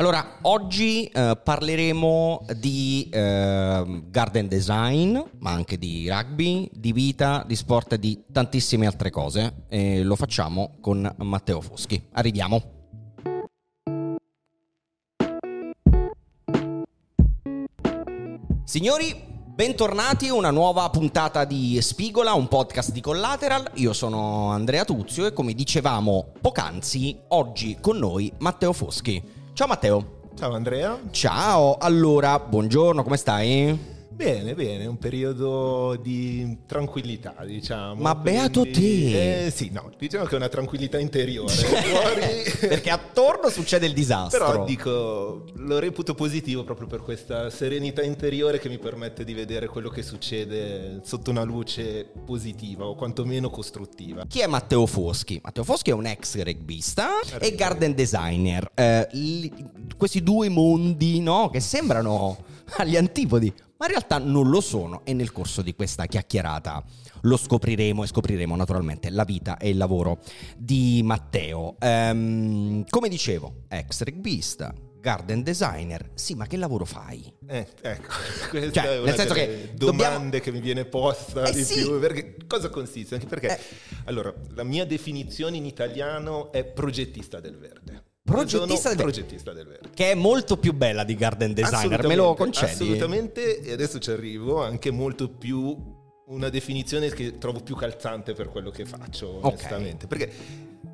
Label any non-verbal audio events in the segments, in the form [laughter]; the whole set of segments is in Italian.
Allora, oggi eh, parleremo di eh, garden design, ma anche di rugby, di vita, di sport e di tantissime altre cose. E lo facciamo con Matteo Foschi. Arriviamo. Signori, bentornati a una nuova puntata di Spigola, un podcast di Collateral. Io sono Andrea Tuzio e come dicevamo poc'anzi, oggi con noi Matteo Foschi. Ciao Matteo. Ciao Andrea. Ciao, allora, buongiorno, come stai? Bene, bene, un periodo di tranquillità, diciamo. Ma beato te! Eh, sì, no, diciamo che è una tranquillità interiore. [laughs] fuori... [laughs] Perché attorno succede il disastro. Però dico, lo reputo positivo proprio per questa serenità interiore che mi permette di vedere quello che succede sotto una luce positiva o quantomeno costruttiva. Chi è Matteo Foschi? Matteo Foschi è un ex rugbista e garden designer. Eh, li, questi due mondi, no? Che sembrano [laughs] agli antipodi, ma in realtà non lo sono e nel corso di questa chiacchierata lo scopriremo e scopriremo naturalmente la vita e il lavoro di Matteo. Ehm, come dicevo, ex rugbista, garden designer, sì, ma che lavoro fai? Eh, ecco, [laughs] questa cioè, è una nel senso che domande dobbiamo... che mi viene posta eh, di sì. più, perché cosa consiste? Anche perché, eh. allora, la mia definizione in italiano è progettista del verde. Progettista del, progettista del, verde. Che è molto più bella di garden designer, me lo concedi? Assolutamente, e adesso ci arrivo, anche molto più una definizione che trovo più calzante per quello che faccio, onestamente. Okay. Perché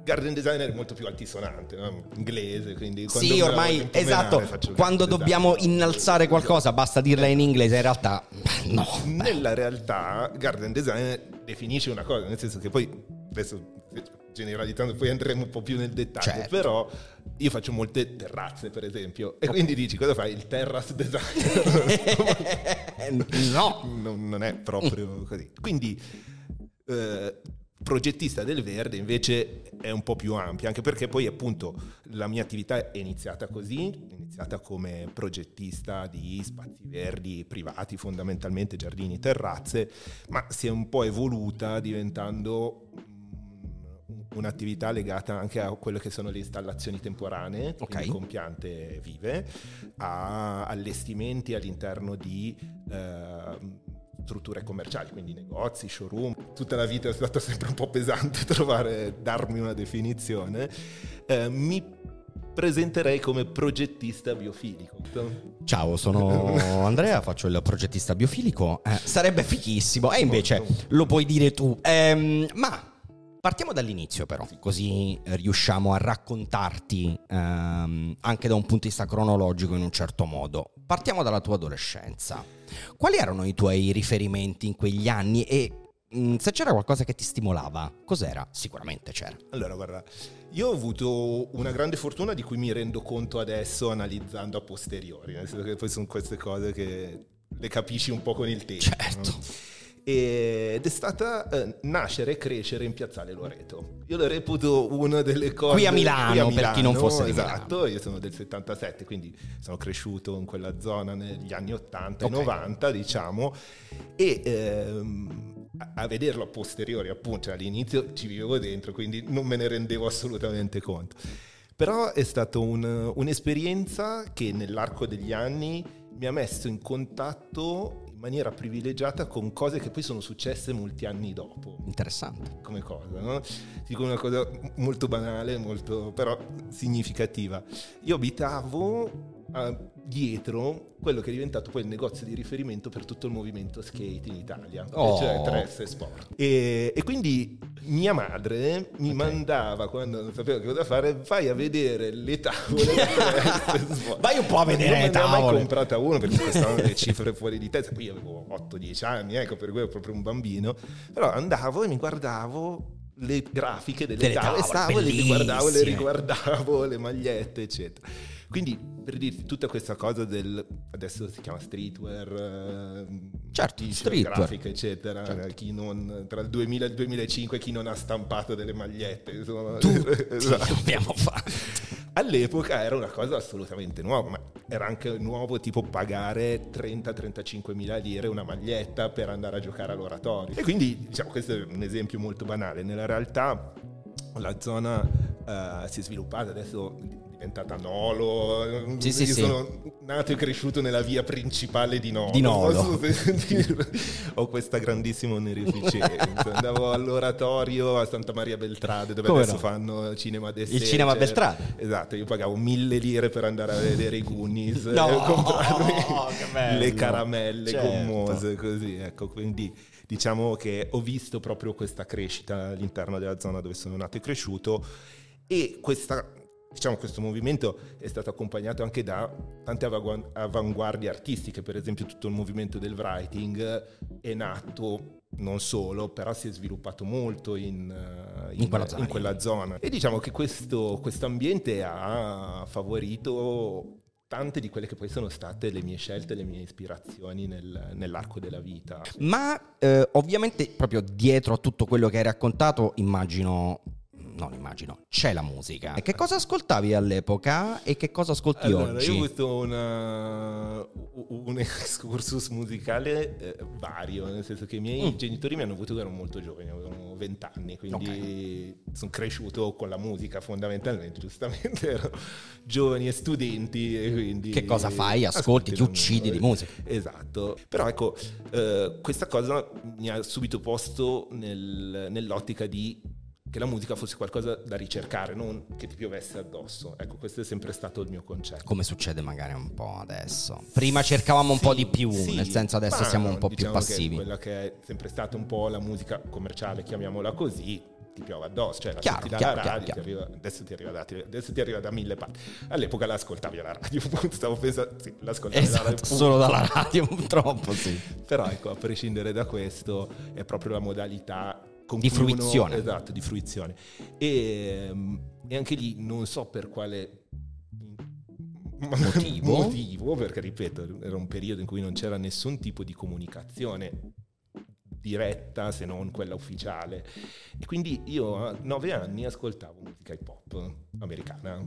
garden designer è molto più altisonante, no? inglese, quindi Sì, ormai esatto, quando dobbiamo innalzare qualcosa basta dirla in inglese, in realtà [laughs] no. Nella realtà garden designer definisce una cosa, nel senso che poi adesso generalizzando, poi andremo un po' più nel dettaglio, certo. però io faccio molte terrazze per esempio e quindi dici cosa fai? Il terrace design? [laughs] no, non, non, è proprio così. Quindi eh, progettista del verde invece è un po' più ampia, anche perché poi appunto la mia attività è iniziata così, è iniziata come progettista di spazi verdi privati, fondamentalmente giardini, terrazze, ma si è un po' evoluta diventando un'attività legata anche a quelle che sono le installazioni temporanee, okay. con piante vive, a allestimenti all'interno di eh, strutture commerciali, quindi negozi, showroom. Tutta la vita è stata sempre un po' pesante [laughs] trovare, darmi una definizione. Eh, mi presenterei come progettista biofilico. Ciao, sono [laughs] Andrea, faccio il progettista biofilico. Eh, sarebbe fichissimo, e invece lo puoi dire tu. Eh, ma Partiamo dall'inizio però, così riusciamo a raccontarti ehm, anche da un punto di vista cronologico in un certo modo. Partiamo dalla tua adolescenza. Quali erano i tuoi riferimenti in quegli anni e mh, mm, se c'era qualcosa che ti stimolava, cos'era? Sicuramente c'era. Allora, guarda, io ho avuto una grande fortuna di cui mi rendo conto adesso analizzando a posteriori, nel senso che poi sono queste cose che le capisci un po' con il tempo. Certo. No? Ed è stata eh, nascere e crescere in Piazzale Loreto. Io lo reputo una delle cose... Qui a Milano, qui a Milano per chi non fosse di Esatto, Milano. io sono del 77, quindi sono cresciuto in quella zona negli anni 80 okay. e 90, diciamo, e... Ehm, a vederlo a posteriori, appunto, all'inizio ci vivevo dentro, quindi non me ne rendevo assolutamente conto. Però è stata un, un'esperienza che nell'arco degli anni mi ha messo in contatto in maniera privilegiata con cose che poi sono successe molti anni dopo. Interessante. Come cosa, no? Ti dico una cosa molto banale, molto però significativa. Io abitavo uh, dietro quello che è diventato poi il negozio di riferimento per tutto il movimento skate in Italia, oh. cioè 3S Sport. E, e, quindi mia madre mi okay. mandava, quando non sapevo che cosa fare, vai a vedere le tavole di 3S [laughs] Sport. vai un po' a vedere le tavole. Non ne ho mai comprata uno perché [laughs] costavano le cifre fuori di testa, poi io avevo 8-10 anni, ecco, per cui ero proprio un bambino, però andavo e mi guardavo le grafiche delle, delle tavole, tavole, stavo, le guardavo, le riguardavo, le magliette, eccetera. Quindi per dirti tutta questa cosa del adesso si chiama streetwear, eh, certo, streetwear. grafica, eccetera. Certo. Chi non, tra il 2000 e il 2005 chi non ha stampato delle magliette, insomma, [laughs] [laughs] esatto. abbiamo fatto. All'epoca era una cosa assolutamente nuova, ma era anche nuovo tipo pagare 30-35 mila lire una maglietta per andare a giocare all'oratorio. E quindi, diciamo, questo è un esempio molto banale. Nella realtà la zona uh, si è sviluppata, adesso diventata Nolo. Sì, sì, Io sì. sono nato e cresciuto nella via principale di Nolo. Di Nolo. [laughs] Ho questa grandissima onorificenza. [laughs] Andavo all'oratorio a Santa Maria Beltrade, dove Come adesso no? fanno cinema de Il cinema Beltrade. Esatto, io pagavo mille lire per andare a vedere i Goonies No, e comprarmi [laughs] che bello. le caramelle Certo. gommose, così. Ecco, quindi diciamo che ho visto proprio questa crescita all'interno della zona dove sono nato e cresciuto e questa, diciamo, questo movimento è stato accompagnato anche da tante avangu- avanguardie artistiche, per esempio tutto il movimento del writing è nato non solo, però si è sviluppato molto in, eh, In quella zona. in quella zona. E diciamo che questo ambiente ha favorito tante di quelle che poi sono state le mie scelte, le mie ispirazioni nel- nell'arco della vita. Ma eh, ovviamente proprio dietro a tutto quello che hai raccontato, immagino, non immagino, c'è la musica. E che cosa ascoltavi all'epoca e che cosa ascolti Allora, oggi? io ho avuto una- un [laughs] excursus musicale eh, vario, nel senso che i miei Mm. genitori mi hanno avuto quando ero molto giovane, avevano 20 anni, quindi sono cresciuto con la musica fondamentalmente, giustamente [laughs] ero giovani e studenti e quindi... Che cosa fai? Ascolti, ti la uccidi di musica. musica. Esatto, però ecco, eh, questa cosa mi ha subito posto nel- nell'ottica di che la musica fosse qualcosa da ricercare, non che ti piovesse addosso. Ecco, questo è sempre stato il mio concetto. Come succede magari un po' adesso. Prima cercavamo un po' Sì, di più, sì, nel senso adesso siamo un po' più diciamo che passivi. quella che è sempre stata un po' la musica commerciale, chiamiamola così, ti piove addosso, cioè la Chiaro, chiaro, dalla chiaro, radio, ti chiaro. arriva- adesso, ti arriva da, adesso ti arriva da mille parti. All'epoca l'ascoltavi alla radio, [laughs] stavo pensando, sì, l'ascoltavi dalla radio, Esatto, solo dalla radio [laughs] purtroppo, sì. Però ecco, a prescindere da questo, è proprio la modalità Di fruizione. esatto, di fruizione. E, ehm, e anche lì non so per quale Motivo? [laughs] motivo, perché ripeto, era un periodo in cui non c'era nessun tipo di comunicazione diretta se non quella ufficiale e quindi io a nove anni ascoltavo musica hip hop americana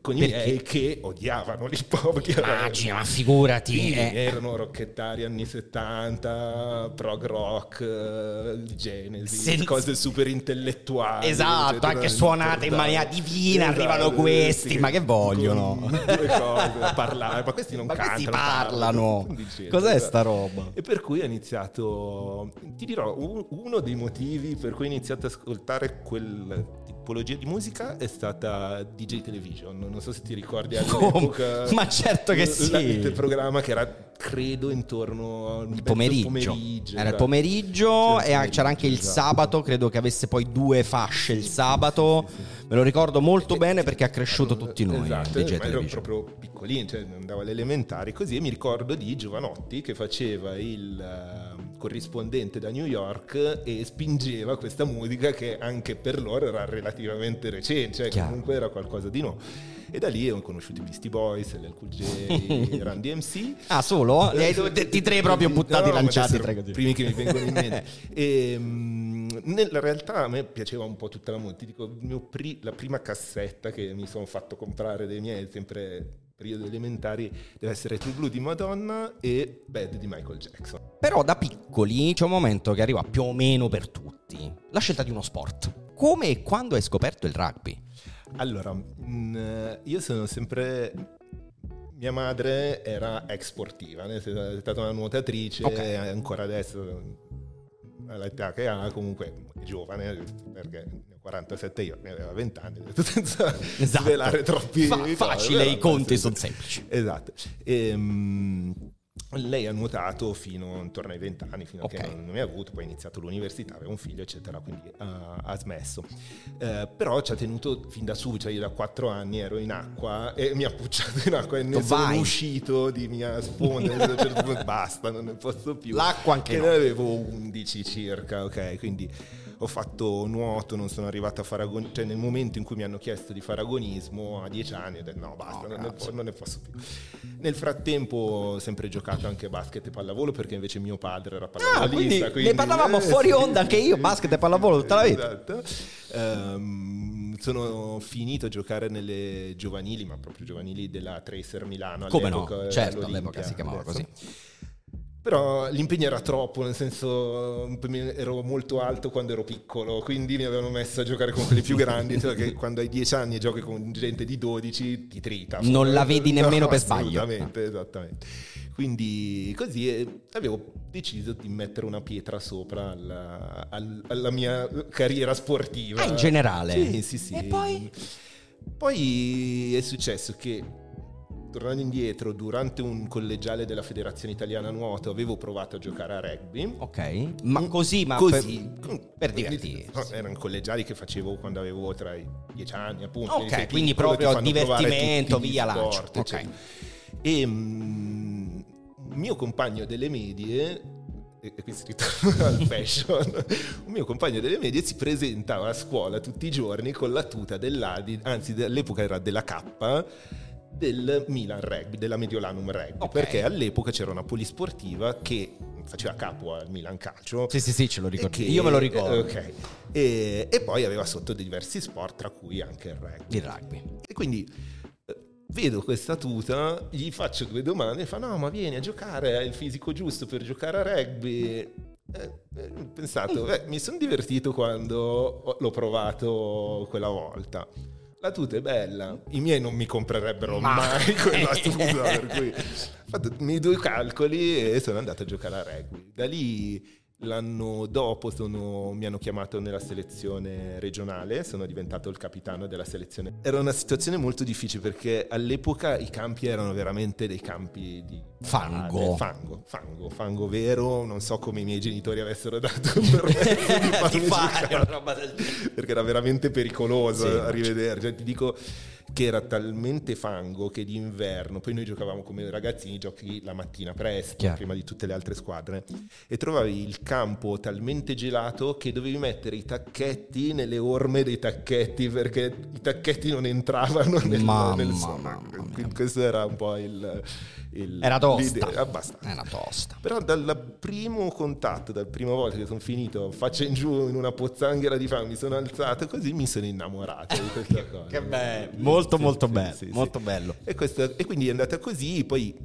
con i miei che odiavano l'hip hop. Immagina, ma figurati. Sì, eh. erano rocchettari anni 70, prog rock, eh, Genesis, Sen- cose super intellettuali. Esatto, eccetera, anche suonate in maniera divina, arrivano questi, sì, ma che vogliono? Due cose da parlare, ma questi non Ma cantano. questi parlano. Dicevo, Cos'è esatto. sta roba? E per cui ho iniziato, ti dirò, un- uno dei motivi per cui ho iniziato ad ascoltare quella tipologia di musica è stata DJ Television. Non so se ti ricordi all'epoca. Ma certo che l- sì. Il programma che era, credo, intorno al pomeriggio. pomeriggio, Era il esatto. pomeriggio C'era e a- c'era anche il esatto. sabato, credo che avesse poi due fasce il sabato. Me lo ricordo molto bene perché ha cresciuto tutti noi. Esatto, DJ ma ero proprio piccolino, cioè andavo alle elementari così e mi ricordo di Giovanotti che faceva il corrispondente da New York e spingeva questa musica che anche per loro era relativamente recente, cioè Chiaro. comunque era qualcosa di nuovo. E da lì ho conosciuto i Beastie Boys, l'Cool J, [laughs] Run DMC. Ah, solo? Li hai tutti tre proprio buttati, No, lanciati. Tre così. primi che mi vengono in mente. [laughs] E, mm, nella realtà a me piaceva un po' tutta la musica. Ti dico, pri- la prima cassetta che mi sono fatto comprare dei miei, sempre periodo elementari, deve essere True Blue di Madonna e Bad di Michael Jackson. Però da piccoli c'è un momento che arriva più o meno per tutti. La scelta di uno sport. Come e quando hai scoperto il rugby? Allora, mm, io sono sempre... Mia madre era ex sportiva, è stata una nuotatrice, Ok. ancora adesso all'età che ha, comunque è giovane, perché 47 io, ne aveva 20 anni, [laughs] senza Esatto. svelare troppi... Fa- facile, i conti sono semplici. Esatto. Ehm, lei ha nuotato fino intorno ai 20 anni, fino a Ok. che non, non mi ha avuto, poi ha iniziato l'università, aveva un figlio, eccetera, quindi ha, ha smesso. Eh, però ci ha tenuto fin da su, cioè io da 4 anni ero in acqua e mi ha pucciato in acqua e ne Tu sono vai. uscito di mia sponda, a un certo punto basta, non ne posso più. L'acqua anche Che no. ne avevo 11 circa, ok, quindi ho fatto nuoto, non sono arrivato a fare agonismo, cioè nel momento in cui mi hanno chiesto di fare agonismo a 10 anni ho detto no basta, No, non, ne, grazie. po- non ne posso più. Nel frattempo ho sempre giocato anche basket e pallavolo perché invece mio padre era Ah, pallavolista. quindi ne parlavamo eh, fuori onda anche io, basket e pallavolo tutta la vita. Esatto. Ehm, sono finito a giocare nelle giovanili, ma proprio giovanili della Tracer Milano. Come no? all'epoca, Certo, all'epoca si chiamava adesso. Però l'impegno era troppo, nel senso ero molto alto quando ero piccolo, quindi mi avevano messo a giocare con quelli più grandi, cioè che quando hai 10 anni e giochi con gente di 12 ti trita. Non la vedi nemmeno no, per sbaglio. Assolutamente, esattamente. Quindi così avevo deciso di mettere una pietra sopra alla, alla mia carriera sportiva. Ah, in generale? Sì, sì, sì. E poi? Poi è successo che tornando indietro, durante un collegiale della Federazione Italiana Nuoto avevo provato a giocare a rugby. Ok, ma così, ma così, per, per divertirsi. No, erano collegiali che facevo quando avevo tra i dieci anni, appunto. Ok, quindi proprio divertimento, via lancio. Ok. Cioè. E um, mio compagno delle medie e qui si ritorna [laughs] al fashion, un mio compagno delle medie si presentava a scuola tutti i giorni con la tuta dell'Adi, anzi all'epoca era della K, del Milan Rugby, della Mediolanum Rugby, okay. perché all'epoca c'era una polisportiva che faceva capo al Milan Calcio. Sì, sì, sì, ce lo ricordo. Che, Io me lo ricordo. Ok. E, e, poi aveva sotto diversi sport, tra cui anche il rugby. Il rugby. E quindi eh, vedo questa tuta, gli faccio due domande e fa no, ma vieni a giocare, hai il fisico giusto per giocare a rugby. Eh, eh, ho pensato, beh, mi sono divertito quando l'ho provato quella volta la tuta è bella, i miei non mi comprerebbero Ma... mai [laughs] quella tuta, per cui ho fatto i miei due calcoli e sono andato a giocare a rugby. Da lì L'anno dopo sono, mi hanno chiamato nella selezione regionale, sono diventato il capitano della selezione. Era una situazione molto difficile perché all'epoca i campi erano veramente dei campi di fango. fango, fango, fango vero. Non so come i miei genitori avessero dato permesso di, di fare una roba del genere. Perché era veramente pericoloso sì, a rivederci. Cioè, ti dico che era talmente fango che d'inverno, poi noi giocavamo come ragazzini, giochi la mattina presto, Chiaro. prima di tutte le altre squadre, e trovavi il campo talmente gelato che dovevi mettere i tacchetti nelle orme dei tacchetti perché i tacchetti non entravano nel, mamma, nel sonno. Questo era un po' il... il era tosta. Abbastanza. Era tosta. Però dal primo contatto, dal prima volta che sono finito faccia in giù in una pozzanghera di fame, mi sono alzato così mi sono innamorato di questa cosa. che bello molto sì, molto sì, bello, sì, molto bello. E, questo, e quindi è andata così, poi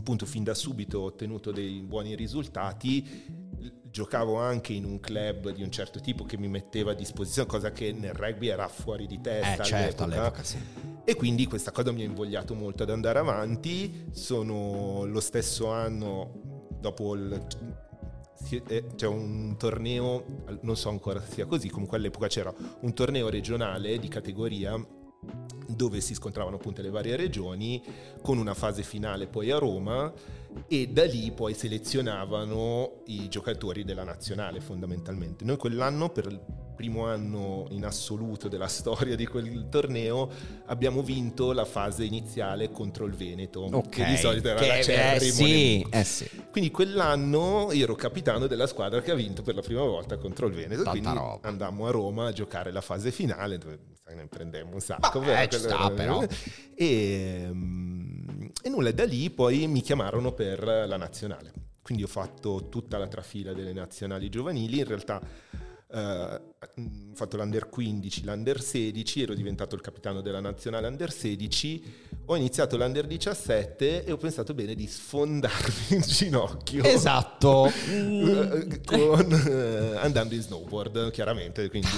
appunto fin da subito ho ottenuto dei buoni risultati giocavo anche in un club di un certo tipo che mi metteva a disposizione, cosa che nel rugby era fuori di testa eh, certo, all'epoca. all'epoca sì. E quindi questa cosa mi ha invogliato molto ad andare avanti. Sono lo stesso anno, dopo il eh, c'è un torneo, non so ancora se sia così, comunque all'epoca c'era un torneo regionale di categoria dove si scontravano appunto le varie regioni con una fase finale poi a Roma e da lì poi selezionavano i giocatori della nazionale fondamentalmente. Noi quell'anno per il primo anno in assoluto della [laughs] storia di quel torneo abbiamo vinto la fase iniziale contro il Veneto, okay. che di solito era che, la Cerri. Eh sì, eh sì. Quindi quell'anno io ero capitano della squadra che ha vinto per la prima volta contro il Veneto, Tanta quindi roba. andammo a Roma a giocare la fase finale dove ne prendemmo un sacco. Beh, ci sta, però. E, ehm, e nulla, da lì poi mi chiamarono per la nazionale. Quindi ho fatto tutta la trafila delle nazionali giovanili, in realtà Uh, ho fatto l'under 15, l'under 16, ero diventato il capitano della nazionale under 16, ho iniziato l'under 17 e ho pensato bene di sfondarmi in ginocchio. Esatto. [laughs] con, uh, andando in snowboard, chiaramente, quindi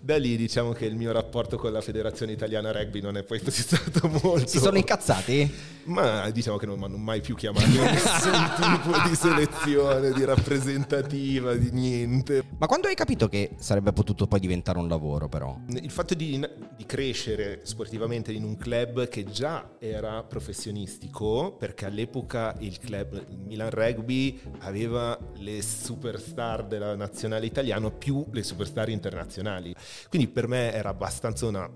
da lì diciamo che il mio rapporto con la Federazione Italiana Rugby non è poi stato [laughs] molto... Si sono incazzati? Ma diciamo che non mi hanno mai più chiamato in nessun [laughs] tipo di selezione, di rappresentativa, di niente. Ma quando hai capito che sarebbe potuto poi diventare un lavoro però? Il fatto di, di crescere sportivamente in un club che già era professionistico, perché all'epoca il club il Milan Rugby aveva le superstar della nazionale italiana più le superstar internazionali. Quindi per me era abbastanza una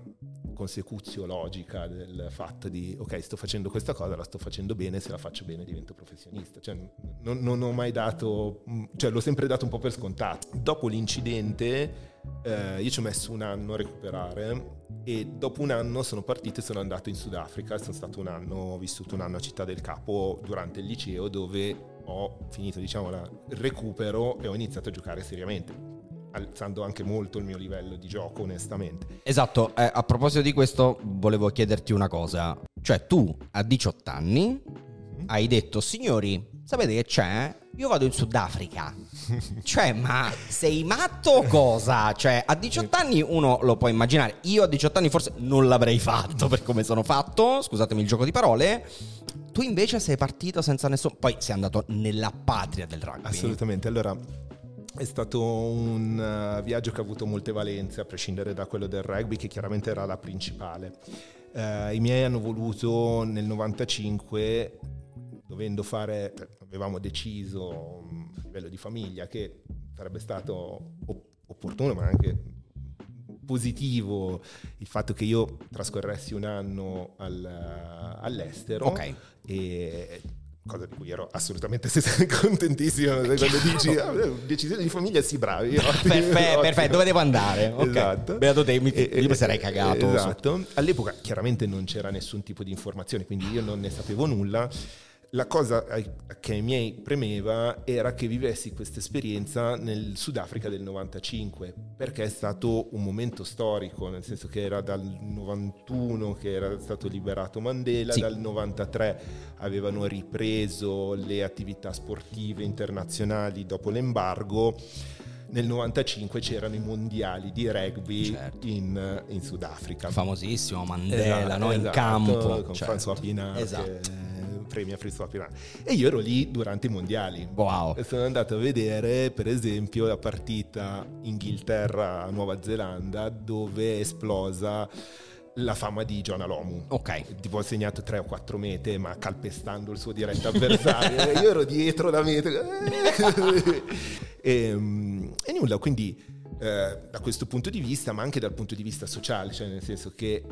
consecuzio logica del fatto di ok sto facendo questa cosa la sto facendo bene se la faccio bene divento professionista. Cioè, non, non, ho mai dato cioè l'ho sempre dato un po' per scontato. Dopo l'incidente eh, io ci ho messo un anno a recuperare e dopo un anno sono partito e sono andato in Sudafrica. Sono stato un anno ho vissuto un anno a Città del Capo durante il liceo dove ho finito diciamo il recupero e ho iniziato a giocare seriamente alzando anche molto il mio livello di gioco, onestamente. Esatto, eh, a proposito di questo volevo chiederti una cosa. Cioè tu a 18 anni mm-hmm. hai detto, signori, sapete che c'è? Io vado in Sudafrica. [laughs] cioè, ma sei matto o cosa? Cioè, a 18 anni uno lo può immaginare. Io a 18 anni forse non l'avrei fatto per come sono fatto, scusatemi il gioco di parole. Tu invece sei partito senza nessun... Poi sei andato nella patria del rugby. Assolutamente, allora è stato un uh, viaggio che ha avuto molte valenze, a prescindere da quello del rugby, che chiaramente era la principale. Uh, I miei hanno voluto nel 95, dovendo fare, avevamo deciso mm, a livello di famiglia che sarebbe stato opportuno, ma anche positivo il fatto che io trascorressi un anno al, all'estero okay. e cosa di cui ero assolutamente [laughs] contentissimo quando dici ah, decisione di famiglia sì bravi [laughs] perfetto, perfetto. Dove devo andare? Okay. esatto. Beato te mi, io mi sarei cagato esatto. All'epoca chiaramente non c'era nessun tipo di informazione quindi io non ne sapevo nulla la cosa che ai miei premeva era che vivessi questa esperienza nel Sudafrica del 95, perché è stato un momento storico, nel senso che era dal 91 che era stato liberato Mandela, sì. dal 93 avevano ripreso le attività sportive internazionali dopo l'embargo nel 95 c'erano i mondiali di rugby certo. in, in, Sudafrica. Famosissimo Mandela, esatto, no? in esatto, campo. Con certo. François Pinard. Esatto premi a Frisco Pirani. E io ero lì durante i mondiali. Wow. E sono andato a vedere, per esempio, la partita Inghilterra-Nuova Zelanda, dove è esplosa la fama di John Alomu. Ok. Tipo ha segnato 3 o 4 mete, ma calpestando il suo diretto avversario. [laughs] io ero dietro la meta. e, [laughs] ehm, e, nulla, quindi eh, da questo punto di vista, ma anche dal punto di vista sociale, cioè nel senso che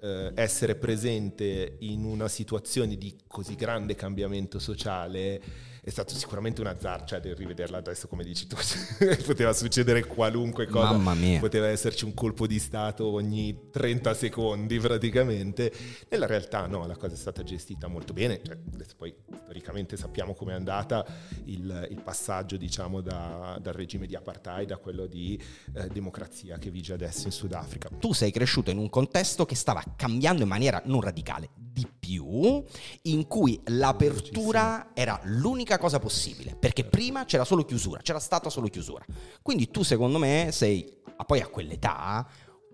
eh, essere presente in una situazione di così grande cambiamento sociale è stato sicuramente un azzardo, cioè del rivederla adesso come dici tu, [laughs] poteva succedere qualunque cosa, Mamma mia. poteva esserci un colpo di Stato ogni 30 secondi praticamente, nella realtà no, la cosa è stata gestita molto bene, cioè, poi storicamente sappiamo com'è andata il, il passaggio diciamo da, dal regime di apartheid a quello di eh, democrazia che vige adesso in Sudafrica. Tu sei cresciuto in un contesto che stava cambiando in maniera non radicale, di più, in cui l'apertura era l'unica cosa possibile, perché prima c'era solo chiusura, c'era stata solo chiusura. Quindi tu secondo me sei, poi a quell'età,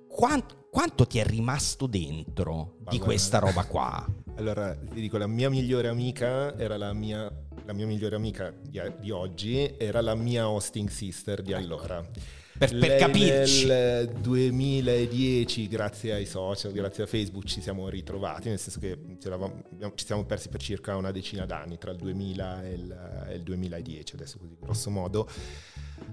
quanto, quanto ti è rimasto dentro di questa roba qua? [laughs] Allora, ti dico, la mia migliore amica era la mia, la mia migliore amica di, di oggi, era la mia hosting sister di allora per, per capirci. Nel 2010, grazie ai social, grazie a Facebook, ci siamo ritrovati, nel senso che ci siamo persi per circa una decina d'anni, tra il 2000 e il, e il 2010, adesso così grosso modo.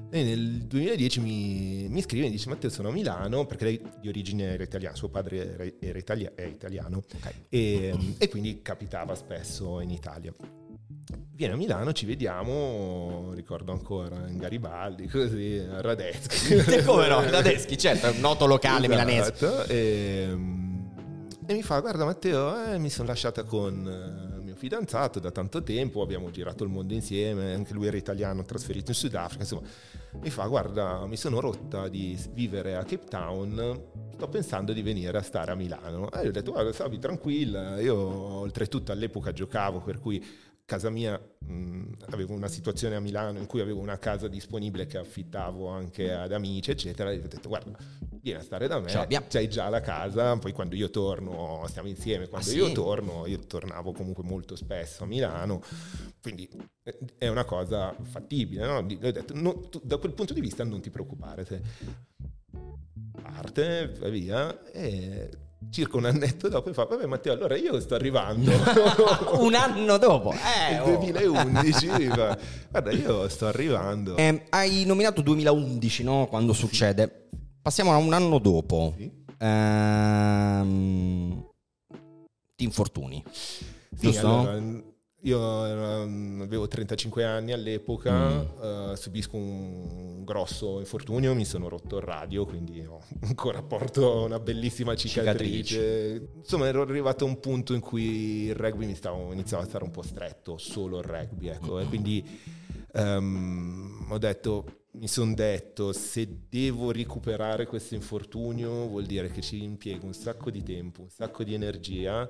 E nel 2010 mi, mi scrive e dice Matteo sono a Milano perché lei di origine era italiana, suo padre era, era italia, è italiano okay. e, e quindi capitava spesso in Italia viene a Milano, ci vediamo, ricordo ancora, in Garibaldi, così, a Radeschi. [laughs] Come no, Radeschi, certo, un noto locale esatto, milanese. E, e, mi fa, guarda Matteo, eh, mi sono lasciata con il eh, mio fidanzato da tanto tempo, abbiamo girato il mondo insieme, anche lui era italiano, trasferito in Sudafrica, insomma, mi fa, guarda, mi sono rotta di vivere a Cape Town, sto pensando di venire a stare a Milano. E io ho detto, guarda, stavi tranquilla, io oltretutto all'epoca giocavo, per cui casa mia mh, avevo una situazione a Milano in cui avevo una casa disponibile che affittavo anche ad amici, eccetera, e ho detto guarda, vieni a stare da me, c'hai già la casa, poi quando io torno stiamo insieme, quando ah, io sì? torno, io tornavo comunque molto spesso a Milano, quindi eh, è una cosa fattibile, no? ho detto, no, tu, da quel punto di vista non ti preoccupare, se parte, vai via, e circa un annetto dopo e fa vabbè Matteo allora io sto arrivando [laughs] un anno dopo eh, il 2011 oh. [laughs] fa, guarda io sto arrivando eh, hai nominato 2011 no? quando succede passiamo a un anno dopo sì. ehm, ti infortuni sì, giusto? Allora, io um, avevo 35 anni all'epoca, mm. uh, subisco un grosso infortunio, mi sono rotto il radio, quindi ho [laughs] ancora porto una bellissima cicatrice. cicatrice. Insomma, ero arrivato a un punto in cui il rugby mi stavo, iniziava a stare un po' stretto, solo il rugby, ecco, mm. e quindi um, ho detto mi sono detto se devo recuperare questo infortunio vuol dire che ci impiego un sacco di tempo, un sacco di energia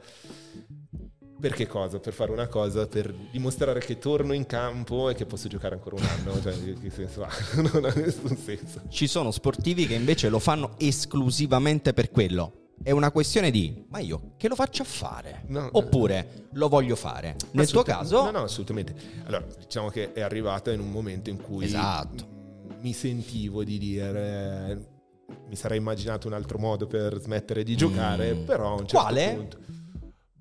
Per che cosa? Per fare una cosa, per dimostrare che torno in campo e che posso giocare ancora un anno. Cioè, che senso ha? [laughs] Non ha nessun senso. Ci sono sportivi che invece lo fanno esclusivamente per quello. È una questione di, ma io che lo faccio a fare? No, Oppure lo voglio fare? Nel tuo caso... No, no, assolutamente. Allora, diciamo che è arrivata in un momento in cui Esatto. mi sentivo di dire... Mi sarei immaginato un altro modo per smettere di giocare, Mm. però a un certo Quale? punto...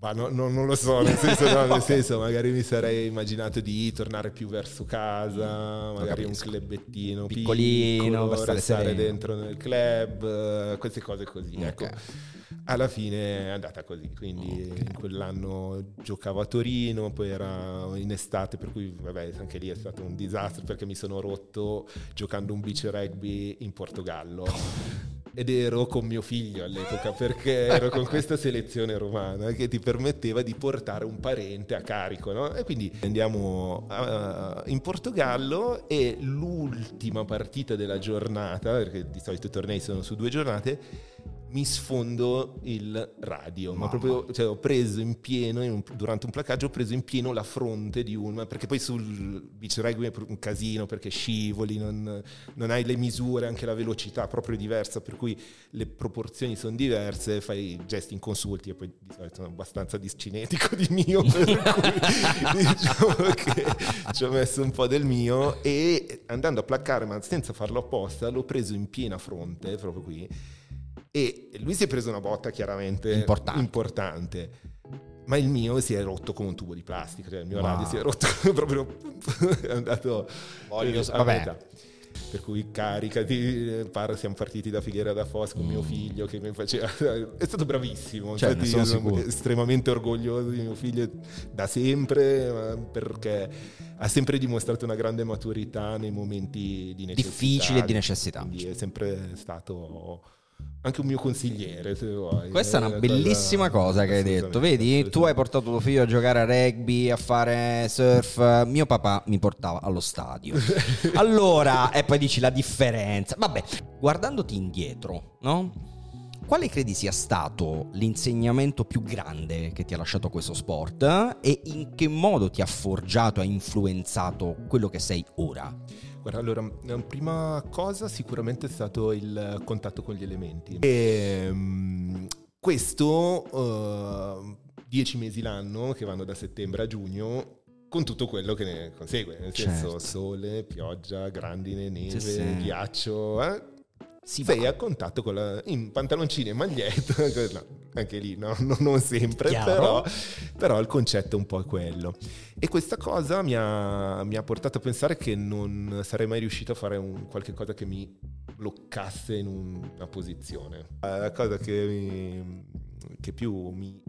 Ma no- no- non lo so, nel senso, no, nel [laughs] senso, magari mi sarei immaginato di tornare più verso casa, magari un clubettino Piccolino, piccolo, per stare dentro nel club, eh, queste cose così. Ecco. Ok. Alla fine è andata così, quindi Ok. in quell'anno giocavo a Torino, poi era in estate, per cui vabbè, anche lì è stato un disastro perché mi sono rotto giocando un beach rugby in Portogallo. [laughs] Ed ero con mio figlio all'epoca perché ero con questa selezione romana che ti permetteva di portare un parente a carico. No? E quindi andiamo a- in Portogallo e l'ultima partita della giornata, perché di solito i tornei sono su due giornate, mi sfondo il radio, ma Mamma. proprio cioè, ho preso in pieno, in un- durante un placaggio, ho preso in pieno la fronte di un, perché poi sul beach rugby è un casino, perché scivoli, non, non hai le misure, anche la velocità proprio è diversa, per cui le proporzioni sono diverse, fai gesti inconsulti e poi di solito sono abbastanza discinetico di mio, per cui [laughs] diciamo che ci ho messo un po' del mio e andando a placcare, ma senza farlo apposta, l'ho preso in piena fronte, proprio qui, e lui si è preso una botta chiaramente Importante. importante. Ma il mio si è rotto come un tubo di plastica, cioè il mio Wow. radio si è rotto [laughs] proprio è andato Voglio- a vabbè. metà. Per cui caricati, eh, par- siamo partiti da Figuera da Fos con Mm. mio figlio che mi faceva... [laughs] È stato bravissimo, Cioè, infatti ne sono sicuro. estremamente orgoglioso di mio figlio da sempre, perché ha sempre dimostrato una grande maturità nei momenti di necessità. Difficili e di necessità. Quindi è sempre stato anche un mio consigliere, se vuoi. Questa è una Eh, bellissima cosa che hai detto. Vedi, tu hai portato tuo figlio a giocare a rugby, a fare surf. Mio papà mi portava allo stadio. [laughs] Allora, e poi dici la differenza. Vabbè, guardandoti indietro, no? Quale credi sia stato l'insegnamento più grande che ti ha lasciato questo sport e in che modo ti ha forgiato, ha influenzato quello che sei ora? Guarda, allora, prima cosa sicuramente è stato il contatto con gli elementi. E, mm, questo eh, dieci mesi l'anno, che vanno da settembre a giugno, con tutto quello che ne consegue, nel senso Certo. sole, pioggia, grandine, neve, sì. ghiaccio. eh, Si sei va. a contatto con la, in pantaloncini e maglietta, [laughs] no, anche lì no, no, non sempre, però, però il concetto è un po' quello. E questa cosa mi ha, mi ha portato a pensare che non sarei mai riuscito a fare un, qualche cosa che mi bloccasse in un- una posizione. La cosa che, mi- che più mi,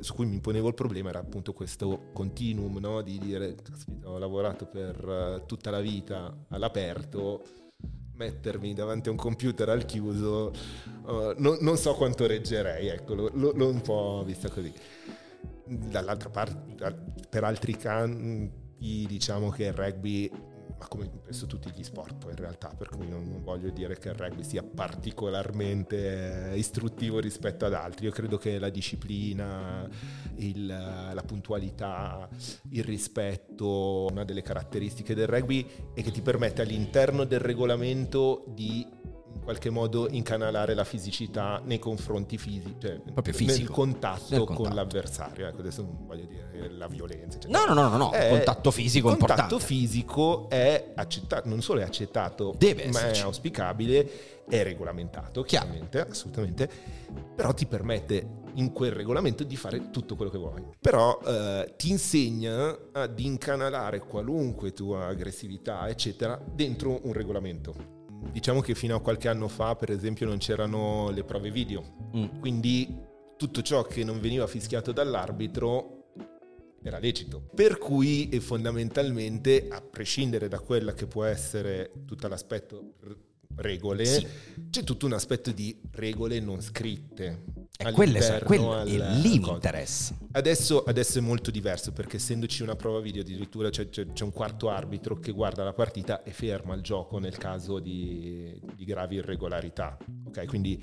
su cui mi ponevo il problema era appunto questo continuum no? di dire "Caspita, ho lavorato per eh, tutta la vita all'aperto mettermi davanti a un computer al chiuso eh, non, non so quanto reggerei ecco lo- l'ho un po' vista così. Dall'altra parte per altri campi diciamo che il rugby ma come penso tutti gli sport poi in realtà per cui non, non voglio dire che il rugby sia particolarmente eh, istruttivo rispetto ad altri. Io credo che la disciplina il- la puntualità il rispetto una delle caratteristiche del rugby è che ti permette all'interno del regolamento di qualche modo incanalare la fisicità nei confronti fisici, cioè Proprio nel fisico. contatto, Nel con contatto. l'avversario. Ecco, adesso non voglio dire la violenza. eccetera. No, no, no, no, no. È- contatto fisico il contatto importante. fisico è accettato, non solo è accettato, Deve ma esserci. è auspicabile, è regolamentato, Chiaro. chiaramente, assolutamente, però ti permette in quel regolamento di fare tutto quello che vuoi. Però eh, ti insegna ad incanalare qualunque tua aggressività, eccetera, dentro un regolamento. Diciamo che fino a qualche anno fa, per esempio, non c'erano le prove video, Mm. quindi tutto ciò che non veniva fischiato dall'arbitro era lecito. Per cui fondamentalmente, a prescindere da quella che può essere tutto l'aspetto regole, Sì. c'è tutto un aspetto di regole non scritte. E quelle, all'interno quello al- è lì mi interessa. Adesso, adesso è molto diverso perché essendoci una prova video addirittura c'è, c'è- c'è un quarto arbitro che guarda la partita e ferma il gioco nel caso di, di gravi irregolarità. Ok, quindi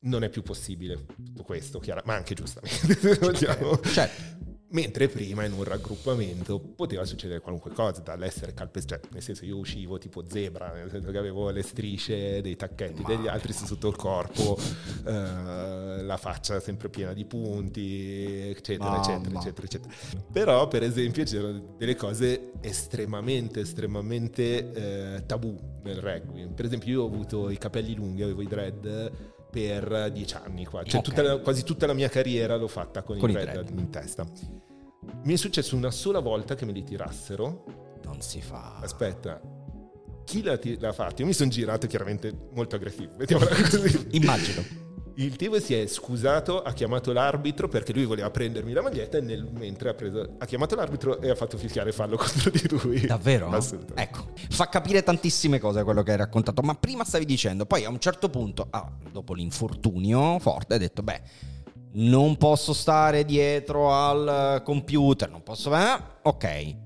non è più possibile tutto questo, chiaro, ma anche giustamente. [laughs] certo. Mentre prima in un raggruppamento poteva succedere qualunque cosa, dall'essere calpestato, cioè, nel senso io uscivo tipo zebra, nel senso che avevo le strisce dei tacchetti Ma... degli altri su tutto il corpo, eh, la faccia sempre piena di punti, eccetera, Mamma. eccetera, eccetera, eccetera. Però per esempio c'erano delle cose estremamente, estremamente eh, tabù nel rugby. Per esempio io ho avuto i capelli lunghi, avevo i dread per dieci anni qua. Cioè okay. tutta la, quasi tutta la mia carriera l'ho fatta con, con i dread in testa. Mi è successo una sola volta che me li tirassero. Non si fa. Aspetta, chi l'ha, l'ha fatto? Io mi sono girato chiaramente molto aggressivo, mettiamola così. Immagino. Il tipo si è scusato, ha chiamato l'arbitro perché lui voleva prendermi la maglietta e nel, mentre ha, preso, ha chiamato l'arbitro e ha fatto fischiare fallo [laughs] contro di lui. Davvero? Assolutamente. Ecco, fa capire tantissime cose quello che hai raccontato, ma prima stavi dicendo, poi a un certo punto, ah, dopo l'infortunio forte, hai detto, beh, non posso stare dietro al computer, non posso... Eh, ok.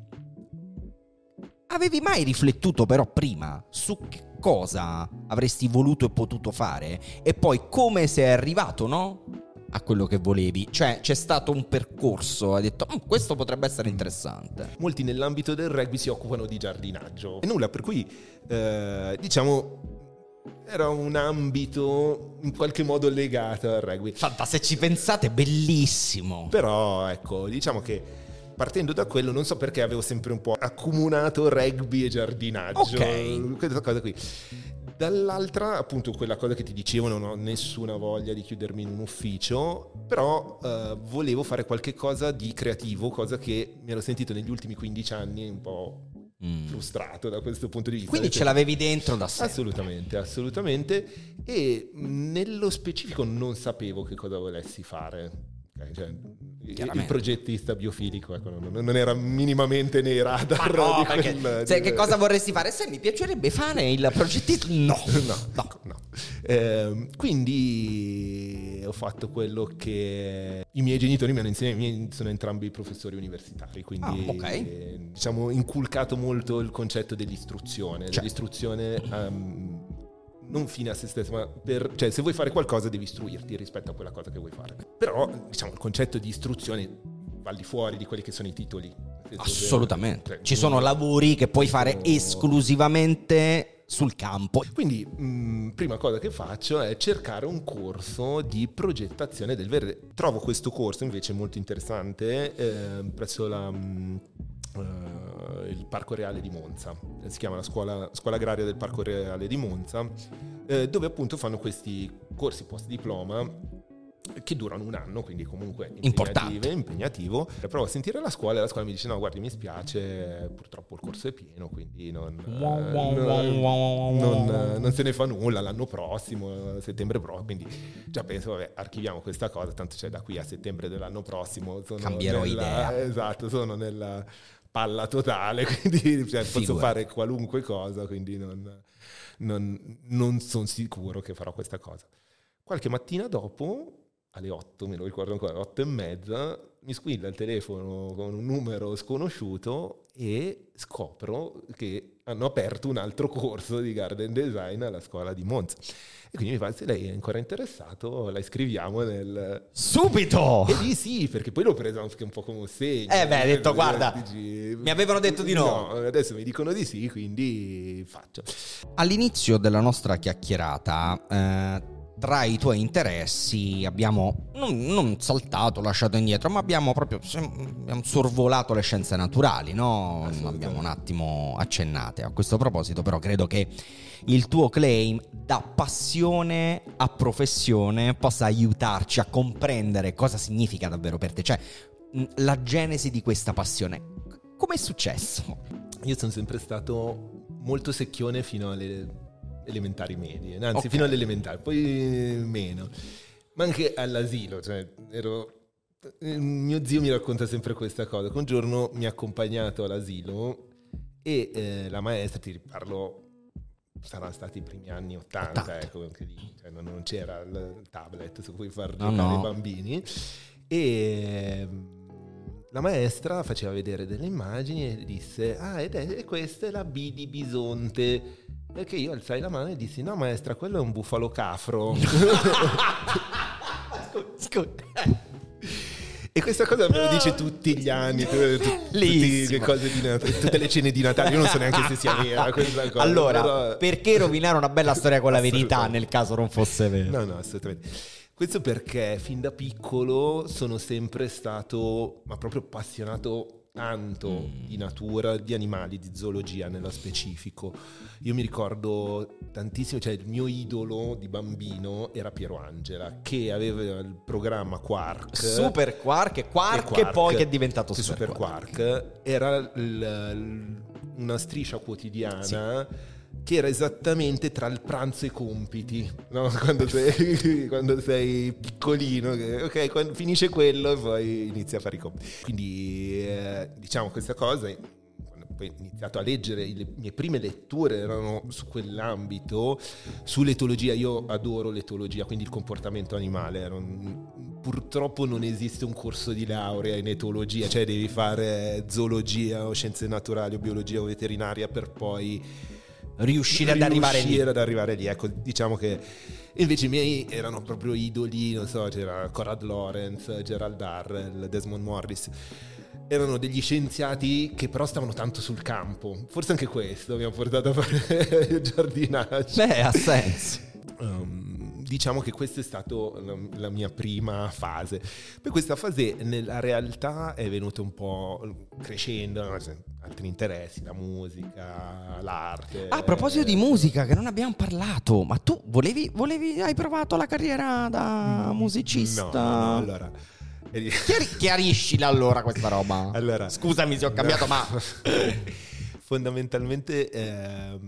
Avevi mai riflettuto però prima su che cosa avresti voluto e potuto fare e poi come sei arrivato, no? A quello che volevi, cioè c'è stato un percorso, hai detto mm, questo potrebbe essere interessante. Molti nell'ambito del rugby si occupano di giardinaggio e nulla, per cui eh, diciamo era un ambito in qualche modo legato al rugby. Fanta, se ci pensate, bellissimo. Però ecco, diciamo che partendo da quello, non so perché avevo sempre un po' accomunato rugby e giardinaggio. Ok. Questa cosa qui. Dall'altra, appunto, quella cosa che ti dicevo, non ho nessuna voglia di chiudermi in un ufficio, però eh, volevo fare qualche cosa di creativo, cosa che mi ero sentito negli ultimi 15 anni un po' mm. frustrato da questo punto di vista. Quindi ce l'avevi dentro da sempre. Assolutamente, assolutamente. E nello specifico non sapevo che cosa volessi fare. Okay, cioè, il progettista biofilico ecco, non, era minimamente nei radar. No, perché, quel, cioè, che cosa vorresti fare? Se mi piacerebbe fare il progettista, no, [laughs] no, no. no. Eh, quindi ho fatto quello che i miei genitori mi hanno insegnato. Sono entrambi professori universitari, quindi ah, okay. eh, diciamo inculcato molto il concetto dell'istruzione, cioè. dell'istruzione. Um, non fine a se stesso, ma per, cioè se vuoi fare qualcosa devi istruirti rispetto a quella cosa che vuoi fare. Però diciamo il concetto di istruzione va al di fuori di quelli che sono i titoli. Assolutamente. Cioè, Ci sono lavori che puoi fare esclusivamente sul campo. Quindi, mh, mm, prima cosa che faccio è cercare un corso di progettazione del verde. Trovo questo corso invece molto interessante eh, presso la... Mh, mm, eh, il Parco Reale di Monza, si chiama la scuola, scuola agraria del Parco Reale di Monza, eh, dove appunto fanno questi corsi post diploma che durano un anno, quindi comunque Importante. impegnativo. Provo a sentire la scuola e la scuola mi dice no guardi mi spiace, purtroppo il corso è pieno, quindi non, non, non, non se ne fa nulla l'anno prossimo, settembre prossimo, quindi già penso vabbè archiviamo questa cosa, tanto c'è da qui a settembre dell'anno prossimo. Cambierò nella, idea. Esatto, sono nella palla totale, [laughs] quindi cioè, posso fare qualunque cosa, quindi non, non, non sono sicuro che farò questa cosa. Qualche mattina dopo, alle 8, me lo ricordo ancora, alle 8 e mezza, mi squilla il telefono con un numero sconosciuto e scopro che hanno aperto un altro corso di garden design alla scuola di Monza. E quindi mi fa, se lei è ancora interessato, la iscriviamo nel... Subito! E lì sì, perché poi l'ho preso anche un po' come un segno. Eh beh, hai detto, guarda, dici, mi avevano detto di no. no. Adesso mi dicono di sì, quindi faccio. All'inizio della nostra chiacchierata... Eh, tra i tuoi interessi abbiamo non, non, saltato, lasciato indietro, ma abbiamo proprio abbiamo sorvolato le scienze naturali, no? Abbiamo un attimo accennate. A questo proposito, però, credo che il tuo claim da passione a professione possa aiutarci a comprendere cosa significa davvero per te, cioè la genesi di questa passione. Come è successo? Io sono sempre stato molto secchione fino alle elementari medie, anzi okay. fino all'elementare, poi meno. Ma anche all'asilo, cioè ero mio zio mi racconta sempre questa cosa. Un giorno mi ha accompagnato all'asilo e eh, la maestra, ti parlo, saranno stati i primi anni 80, 80. ecco, anche lì, cioè non, non, c'era il tablet su cui far giocare no, no. i bambini. E ehm, la maestra faceva vedere delle immagini e disse, ah, ed è, questa è la B di Bisonte Perché io alzai la mano e dissi: No, maestra, quello è un bufalo cafro. [laughs] E questa cosa me lo dice tutti gli anni, tutte le cose di Natale, tutte le cene di Natale. Io non so neanche se sia vera questa cosa. Allora, però... perché rovinare una bella storia con la verità nel caso non fosse vero? No, no, assolutamente. Questo perché fin da piccolo sono sempre stato, ma proprio appassionato tanto mm. di natura, di animali, di zoologia nello specifico. Io mi ricordo tantissimo, cioè il mio idolo di bambino era Piero Angela, che aveva il programma Quark. Super Quark e Quark, e, Quark, poi che è diventato Super, Super Quark. Quark. Era l, l, una striscia quotidiana. Sì che era esattamente tra il pranzo e i compiti, no? [laughs] quando, sei, [laughs] quando, sei, piccolino, che, ok, quando finisce quello e poi inizi a fare i compiti. Quindi eh, diciamo questa cosa, poi ho iniziato a leggere, le mie prime letture erano su quell'ambito, sull'etologia, io adoro l'etologia, quindi il comportamento animale, un, purtroppo non esiste un corso di laurea in etologia, cioè devi fare zoologia o scienze naturali o biologia o veterinaria per poi riuscire ad arrivare lì. ad arrivare lì. Ecco, diciamo che invece i miei erano proprio idoli, non so, c'era Conrad Lorenz, Gerald Darrell, Desmond Morris. Erano degli scienziati che però stavano tanto sul campo. Forse anche questo mi ha portato a fare [laughs] giardinaggio. Beh, ha senso. Um, diciamo che questa è stata la, la, mia prima fase. Poi questa fase nella realtà è venuta un po' crescendo, altri interessi, la musica, l'arte. a proposito di musica, che non abbiamo parlato, ma tu volevi, volevi hai provato la carriera da musicista? No, no, allora... Chiariscila allora questa roba. Allora, Scusami se ho cambiato, no. ma [laughs] fondamentalmente, eh,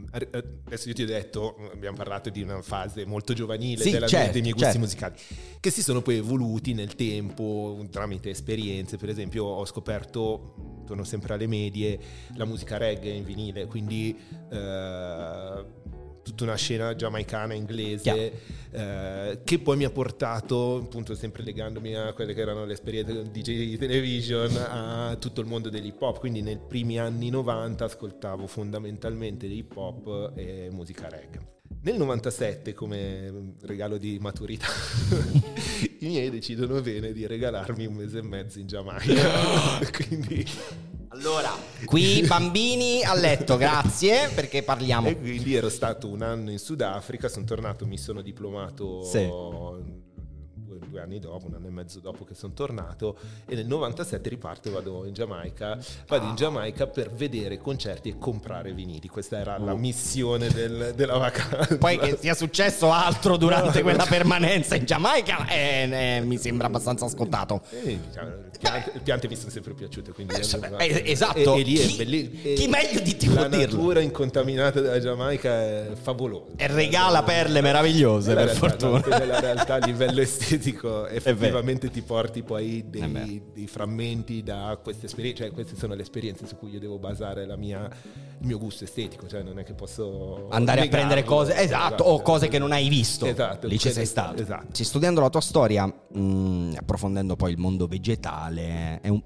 adesso io ti ho detto, abbiamo parlato di una fase molto giovanile sì, della, certo, dei miei gusti certo. musicali, che si sono poi evoluti nel tempo tramite esperienze. Per esempio, ho scoperto, torno sempre alle medie, la musica reggae in vinile, quindi... Eh, tutta una scena giamaicana inglese eh, che poi mi ha portato, appunto sempre legandomi a quelle che erano le esperienze di DJ Television, a tutto il mondo dell'hip hop. Quindi nei primi anni 90 ascoltavo fondamentalmente hip hop e musica reggae. Nel 97, come regalo di maturità, [laughs] i miei decidono bene di regalarmi un mese e mezzo in Giamaica. [laughs] Quindi allora, qui [laughs] bambini a letto, grazie perché parliamo. E quindi ero stato un anno in Sudafrica, sono tornato, mi sono diplomato sì due anni dopo, un anno e mezzo dopo che sono tornato e nel 97 riparto e vado in Giamaica, vado in Giamaica per vedere concerti e comprare vinili, questa era la oh. missione del, della vacanza. Poi che sia successo altro durante no, quella permanenza in Giamaica eh, eh, mi sembra abbastanza scontato. Eh, diciamo, le piante, piante, mi sono sempre piaciute, quindi eh, eh, esatto. E, e lì chi, è belli, chi meglio di te La natura incontaminata della Giamaica è favolosa. E regala perle meravigliose, per realtà, fortuna. Nella realtà a livello [laughs] estetico dico, effettivamente ti porti poi dei, dei, frammenti da queste esperienze, cioè queste sono le esperienze su cui io devo basare mia, il mio gusto estetico, cioè non è che posso andare negarlo. a prendere cose, esatto, esatto, o cose che non hai visto, esatto, lì ci sei stato. Esatto. Cioè, studiando la tua storia, mh, mm, approfondendo poi il mondo vegetale, è un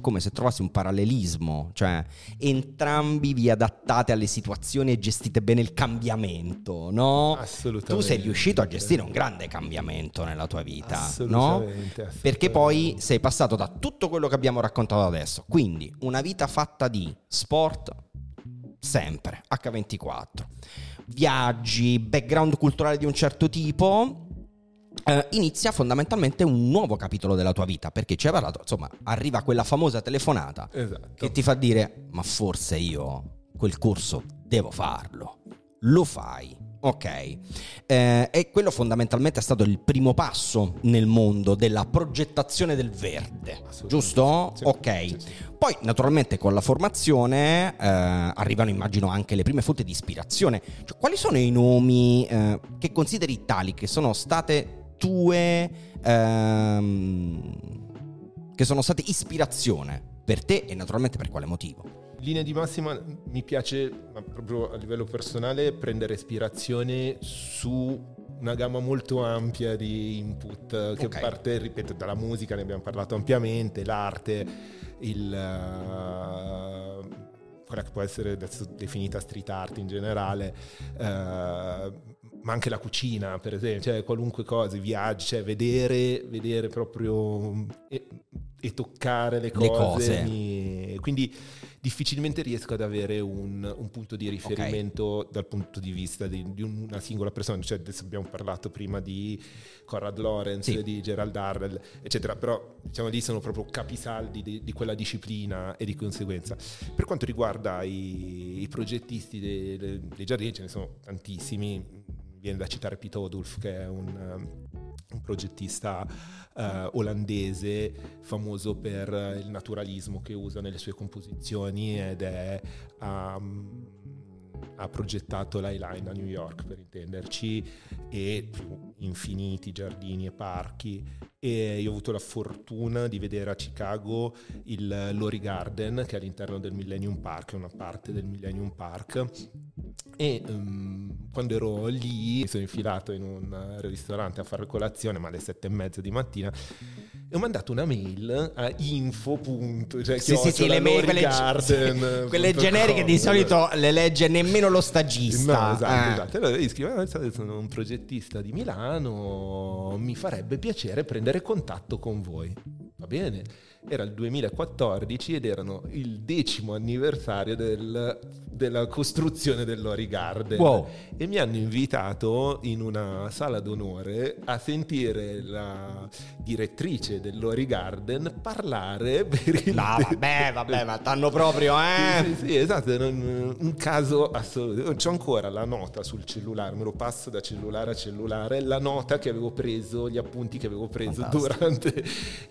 come se trovassi un parallelismo, cioè entrambi vi adattate alle situazioni e gestite bene il cambiamento, no? Assolutamente. Tu sei riuscito a gestire un grande cambiamento nella tua vita, no? Assolutamente. Perché poi sei passato da tutto quello che abbiamo raccontato adesso, quindi una vita fatta di sport sempre, H24, viaggi, background culturale di un certo tipo, Uh, inizia fondamentalmente un nuovo capitolo della tua vita perché ci hai parlato, insomma, arriva quella famosa telefonata esatto. che ti fa dire ma forse io quel corso devo farlo. Lo fai, ok. Eh, e quello fondamentalmente è stato il primo passo nel mondo della progettazione del verde, giusto? Sì, ok. Sì, sì. Poi naturalmente con la formazione eh, arrivano immagino anche le prime fonti di ispirazione. Cioè, quali sono i nomi eh, che consideri tali che sono state tue ehm, che sono state ispirazione per te e naturalmente per quale motivo? linea di massima mi piace proprio a livello personale prendere ispirazione su una gamma molto ampia di input che okay. parte, ripeto, dalla musica, ne abbiamo parlato ampiamente, l'arte, il, uh, quella che può essere definita street art in generale, eh, ma anche la cucina, per esempio, cioè qualunque cosa, i viaggi, cioè vedere, vedere proprio e, e toccare le cose. Le cose. Mi, quindi difficilmente riesco ad avere un, un punto di riferimento okay. dal punto di vista di, di, una singola persona. Cioè, adesso abbiamo parlato prima di Conrad Lorenz, sì. di Gerald Darrell, eccetera, però diciamo lì sono proprio capisaldi di, di quella disciplina e di conseguenza. Per quanto riguarda i, i progettisti dei, dei giardini, ce ne sono tantissimi viene da citare Pete Odulf che è un, un progettista uh, olandese famoso per il naturalismo che usa nelle sue composizioni ed è um, ha progettato l'Highline a New York per intenderci e infiniti giardini e parchi e io ho avuto la fortuna di vedere a Chicago il Lori Garden che è all'interno del Millennium Park, è una parte del Millennium Park e um, quando ero lì mi sono infilato in un ristorante a fare colazione ma alle sette e mezza di mattina e ho mandato una mail a info. Cioè sì, sì, sì, le mail, quelle, garden, [laughs] quelle generiche di solito le legge nemmeno lo stagista. No, esatto, eh. esatto. Allora gli scrivo, sono un progettista di Milano, mi farebbe piacere prendere contatto con voi. Va bene? Era il 2014 ed erano il decimo anniversario del, della costruzione dell'Ori Garden. Wow. E mi hanno invitato in una sala d'onore a sentire la direttrice dell'Ori Garden parlare [laughs] per il... No, vabbè, vabbè, ma t'hanno proprio, eh? Sì, sì, sì esatto, un caso assoluto. C'ho ancora la nota sul cellulare, me lo passo da cellulare a cellulare, la nota che avevo preso, gli appunti che avevo preso Fantastico. durante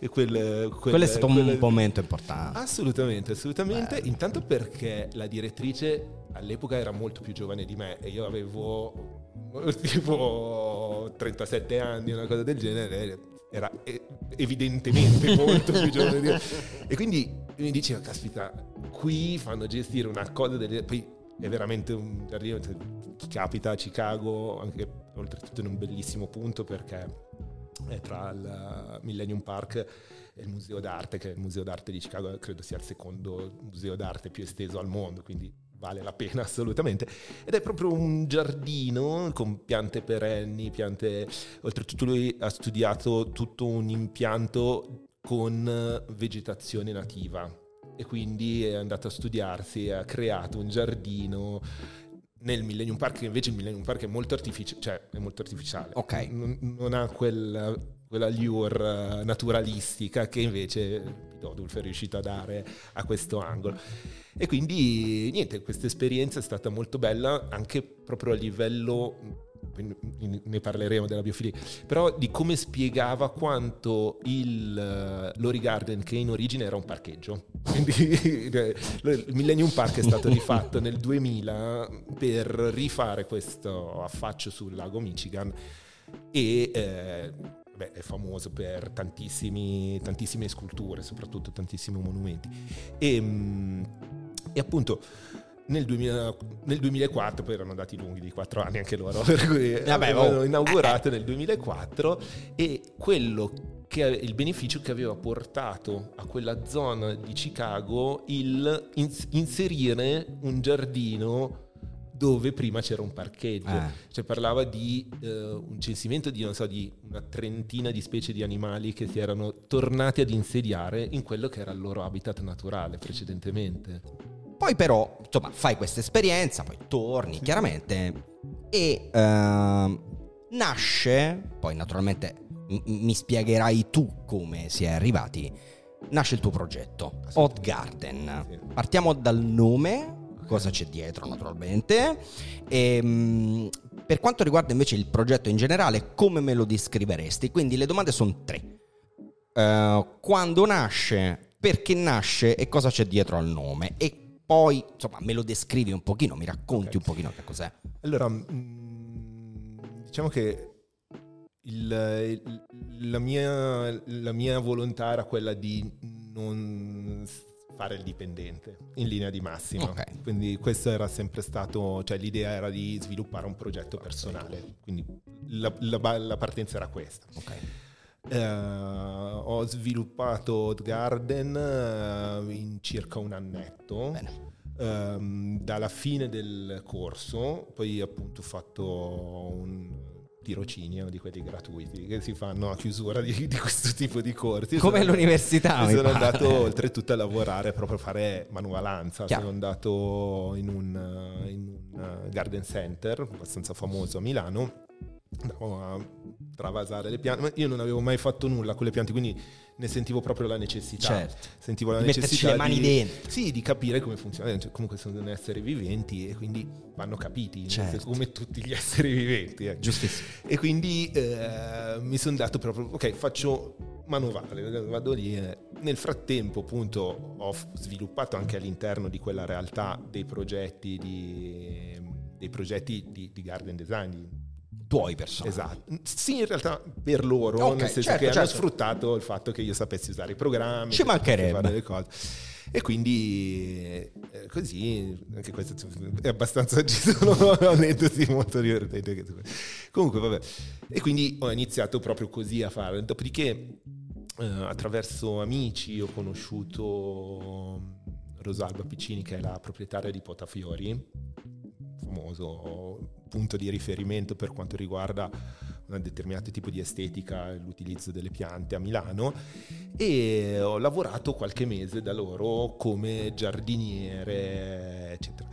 quel, quel, stato un momento importante. Assolutamente, assolutamente. Beh. Intanto perché la direttrice all'epoca era molto più giovane di me e io avevo [laughs] tipo 37 anni, una cosa del genere, era evidentemente [laughs] molto più giovane di me. E quindi mi diceva, caspita, qui fanno gestire una cosa del... Poi è veramente un giardino, chi capita a Chicago, anche oltretutto in un bellissimo punto perché è tra il Millennium Park e il Museo d'Arte, che è il Museo d'Arte di Chicago credo sia il secondo museo d'arte più esteso al mondo, quindi vale la pena [laughs] assolutamente. Ed è proprio un giardino con piante perenni, piante... Oltretutto lui ha studiato tutto un impianto con vegetazione nativa e quindi è andato a studiarsi e ha creato un giardino nel Millennium Park, che invece il Millennium Park è molto, artifici- cioè, è molto artificiale. Ok. Non, non ha quel, quella lure naturalistica che invece Pidodulf è riuscito a dare a questo angolo. E quindi, niente, questa esperienza è stata molto bella anche proprio a livello ne parleremo della biofilia, però di come spiegava quanto il uh, Lori Garden, che in origine era un parcheggio, quindi [laughs] il Millennium Park è stato rifatto nel 2000 per rifare questo affaccio sul lago Michigan e eh, beh, è famoso per tantissime sculture, soprattutto tantissimi monumenti. E, mm, e appunto nel, 2000, nel, 2004, poi erano dati lunghi di 4 anni anche loro, [laughs] per cui Vabbè, avevano oh. inaugurato nel 2004 e quello che il beneficio che aveva portato a quella zona di Chicago il inserire un giardino dove prima c'era un parcheggio, eh. cioè parlava di uh, un censimento di, non so, di una trentina di specie di animali che si erano tornati ad insediare in quello che era il loro habitat naturale precedentemente. Poi però, insomma, fai questa esperienza, poi torni sì. chiaramente e uh, nasce, poi naturalmente m- mi spiegherai tu come si è arrivati, nasce il tuo progetto, Hot Garden. Sì. Partiamo dal nome, cosa c'è dietro naturalmente, e, ehm, per quanto riguarda invece il progetto in generale, come me lo descriveresti? Quindi le domande sono tre. Uh, quando nasce, perché nasce e cosa c'è dietro al nome? E poi, insomma, me lo descrivi un pochino, mi racconti okay. un pochino che cos'è. Allora, mm, diciamo che il, il, la, mia, la, mia, volontà era quella di non fare il dipendente in linea di massima. Okay. Quindi questo era sempre stato, cioè l'idea era di sviluppare un progetto personale. Quindi la, la, la partenza era questa. Okay. Uh, ho sviluppato Garden uh, in circa un annetto. ehm, dalla fine del corso, poi appunto ho fatto un tirocinio di quelli gratuiti che si fanno a chiusura di, di questo tipo di corsi. Come sono, l'università. Sono pare. andato oltretutto a lavorare proprio a fare manualanza. Chiaro. Sono andato in un, in un garden center abbastanza famoso a Milano andavo a travasare le piante, ma io non avevo mai fatto nulla con le piante, quindi ne sentivo proprio la necessità. Certo. Sentivo la di necessità le mani di, dentro. Sì, di capire come funziona. Cioè, comunque sono esseri viventi e quindi vanno capiti, certo. come tutti gli [laughs] esseri viventi. Ecco. Giustissimo. E quindi eh, mi sono dato proprio, ok, faccio manovale, vado lì. Eh. Nel frattempo, appunto, ho sviluppato anche all'interno di quella realtà dei progetti di, dei progetti di, di garden design, tuoi personali. Esatto. Sì, in realtà per loro, okay, nel senso certo, che certo. hanno sfruttato il fatto che io sapessi usare i programmi, ci mancherebbe le cose. E quindi eh, così, anche questo è abbastanza, [laughs] ci sono aneddoti molto divertenti. Comunque, vabbè. E quindi ho iniziato proprio così a fare. Dopodiché, eh, attraverso amici, ho conosciuto Rosalba Piccini, che è la proprietaria di Potafiori, famoso punto di riferimento per quanto riguarda un determinato tipo di estetica, l'utilizzo delle piante a Milano e ho lavorato qualche mese da loro come giardiniere, eccetera.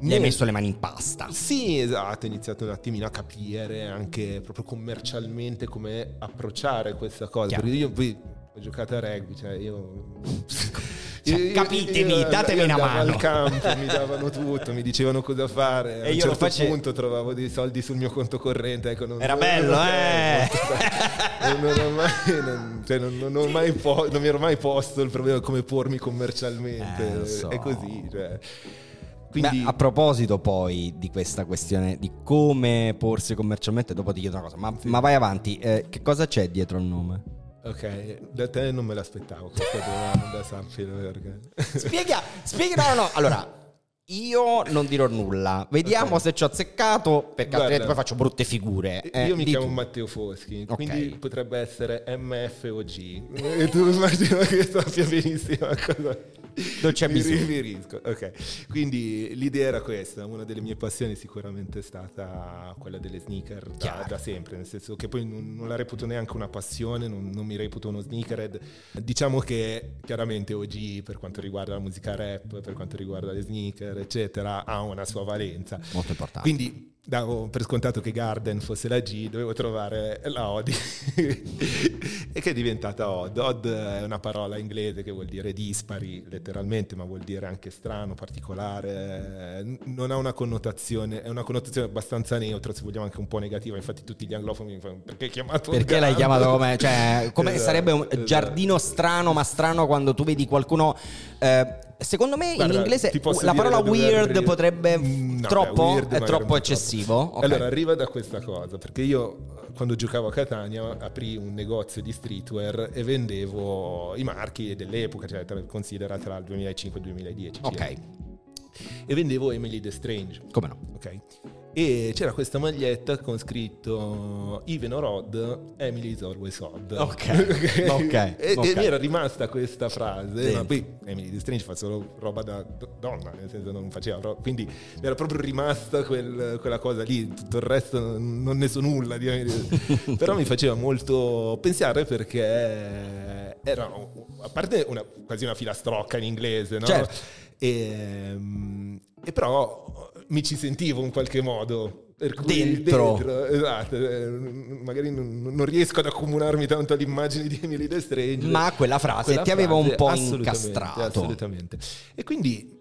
Mi hai messo le mani in pasta. Sì, esatto, ho iniziato un attimino a capire anche proprio commercialmente come approcciare questa cosa. Chiaro. Perché io poi ho giocato a rugby, cioè io [laughs] cioè, capitemi, io, datemi una mano. al campo, mi davano tutto, mi dicevano cosa fare. A e un certo face... punto trovavo dei soldi sul mio conto corrente. Ecco, non, Era non, bello, non, eh! Non, non, mai, cioè, non, mi ero mai posto il problema di come pormi commercialmente. Eh, so. È così, cioè. Quindi... Beh, a proposito poi di questa questione di come porsi commercialmente, dopo ti chiedo una cosa, ma, sì. ma vai avanti, eh, che cosa c'è dietro il nome? Ok, da te non me l'aspettavo questa domanda, sappilo perché. Spiega, spiega, no, no, allora, io non dirò nulla, vediamo okay. se ci ho azzeccato, perché Guarda, altrimenti poi faccio brutte figure. Eh, io mi chiamo tu. Matteo Foschi, okay. quindi potrebbe essere MFOG. e tu immagino che sappia benissimo cosa non c'è bisogno. Mi riferisco. Ok, quindi l'idea era questa. Una delle mie passioni sicuramente è stata quella delle sneaker da, da sempre, nel senso che poi non, non, la reputo neanche una passione, non, non, mi reputo uno sneakerhead. Diciamo che chiaramente OG per quanto riguarda la musica rap, per quanto riguarda le sneaker, eccetera, ha una sua valenza. Molto importante. Quindi davo per scontato che Garden fosse la G, dovevo trovare la Od [laughs] e che è diventata Odd. Odd è una parola inglese che vuol dire dispari letteralmente, ma vuol dire anche strano, particolare, non ha una connotazione, è una connotazione abbastanza neutra, se vogliamo anche un po' negativa, infatti tutti gli anglofoni mi fanno perché hai chiamato Perché l'hai chiamato come, cioè, come [laughs] esatto, sarebbe un esatto. giardino strano, ma strano quando tu vedi qualcuno... Eh, Secondo me Guarda, in inglese la parola weird arri- potrebbe no, troppo, beh, weird è troppo eccessivo. Okay. Allora arriva da questa cosa, perché io quando giocavo a Catania aprì un negozio di streetwear e vendevo i marchi dell'epoca, cioè considera tra il 2005 e il 2010. Ok. Circa. E vendevo Emily the Strange. Come no? Ok e c'era questa maglietta con scritto Even or Odd, Emily is always odd. Ok, okay. [laughs] okay. E, okay. e, mi era rimasta questa frase, sì. ma poi Emily the Strange fa solo roba da donna, nel senso non faceva roba, quindi mi era proprio rimasta quel, quella cosa lì, tutto il resto non ne so nulla di Emily. [laughs] però mi faceva molto pensare perché era, a parte una, quasi una filastrocca in inglese, no? Certo. E, ehm, e però mi ci sentivo in qualche modo. Dentro. dentro. esatto, eh, magari non, non, riesco ad accomunarmi tanto all'immagine di Emily The Strange. Ma quella frase quella ti aveva un po' assolutamente, incastrato. Assolutamente. E quindi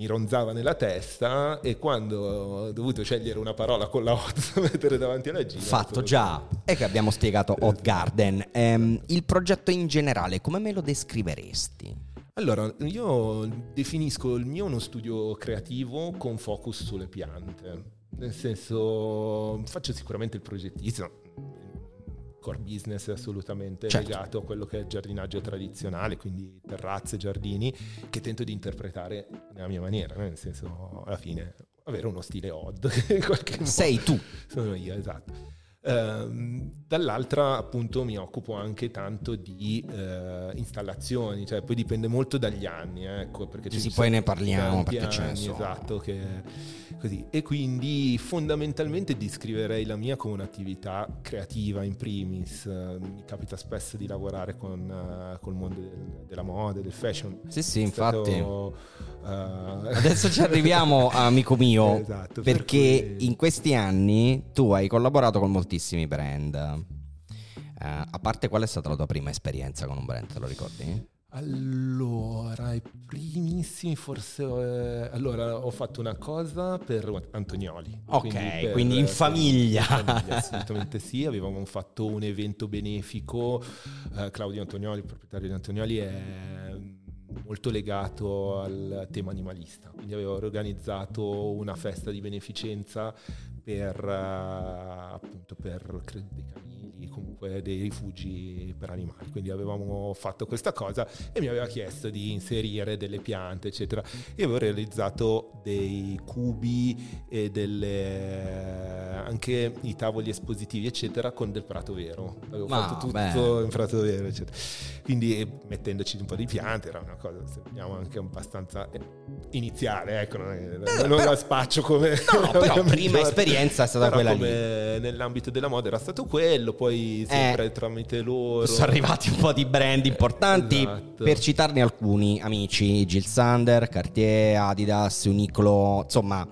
mi ronzava nella testa e quando ho dovuto scegliere una parola con la hot [laughs] da mettere davanti alla G. Fatto già, è che abbiamo spiegato Hot Garden. Ehm, il progetto in generale, come me lo descriveresti? Allora, io definisco il mio uno studio creativo con focus sulle piante. Nel senso, faccio sicuramente il progettista, il core business è assolutamente certo. legato a quello che è il giardinaggio tradizionale, quindi terrazze, giardini, che tento di interpretare nella mia maniera, nel senso, alla fine, avere uno stile odd. [laughs] Sei tu. Sono io, esatto. Ehm, dall'altra appunto mi occupo anche tanto di uh, installazioni, cioè poi dipende molto dagli anni, ecco, perché sì, poi ne parliamo perché anni, sono. Esatto, che così. E quindi fondamentalmente descriverei la mia come un'attività creativa in primis, uh, mi capita spesso di lavorare con uh, col mondo del, della moda, del fashion. Sì, sì, È infatti. Stato, Adesso ci arriviamo, [laughs] amico mio, esatto, perché per cui... in questi anni tu hai collaborato con molti moltissimi brand. Uh, a parte qual è stata la tua prima esperienza con un brand, te lo ricordi? Allora, i primissimi forse... Eh, allora, ho fatto una cosa per Antonioli. Ok, quindi, per, quindi in famiglia. In famiglia. Assolutamente sì, avevamo fatto un evento benefico. Uh, Claudio Antonioli, il proprietario di Antonioli, è molto legato al tema animalista. Quindi avevo organizzato una festa di beneficenza per, uh, appunto per credo dei canili, comunque dei rifugi per animali. Quindi avevamo fatto questa cosa e mi aveva chiesto di inserire delle piante, eccetera. E avevo realizzato dei cubi e delle, anche i tavoli espositivi, eccetera, con del prato vero. Avevo Ma, fatto tutto beh. in prato vero, eccetera. Quindi mettendoci un po' di piante era una cosa, se vogliamo, anche abbastanza iniziale, ecco, non, eh, non però, la spaccio come... No, [laughs] però prima esperienza è stata quella lì. Nell'ambito della moda era stato quello, poi sempre eh, tramite loro... Sono arrivati un po' di brand importanti, esatto. per citarne alcuni, amici, Jill Sander, Cartier, Adidas, Uniqlo, insomma...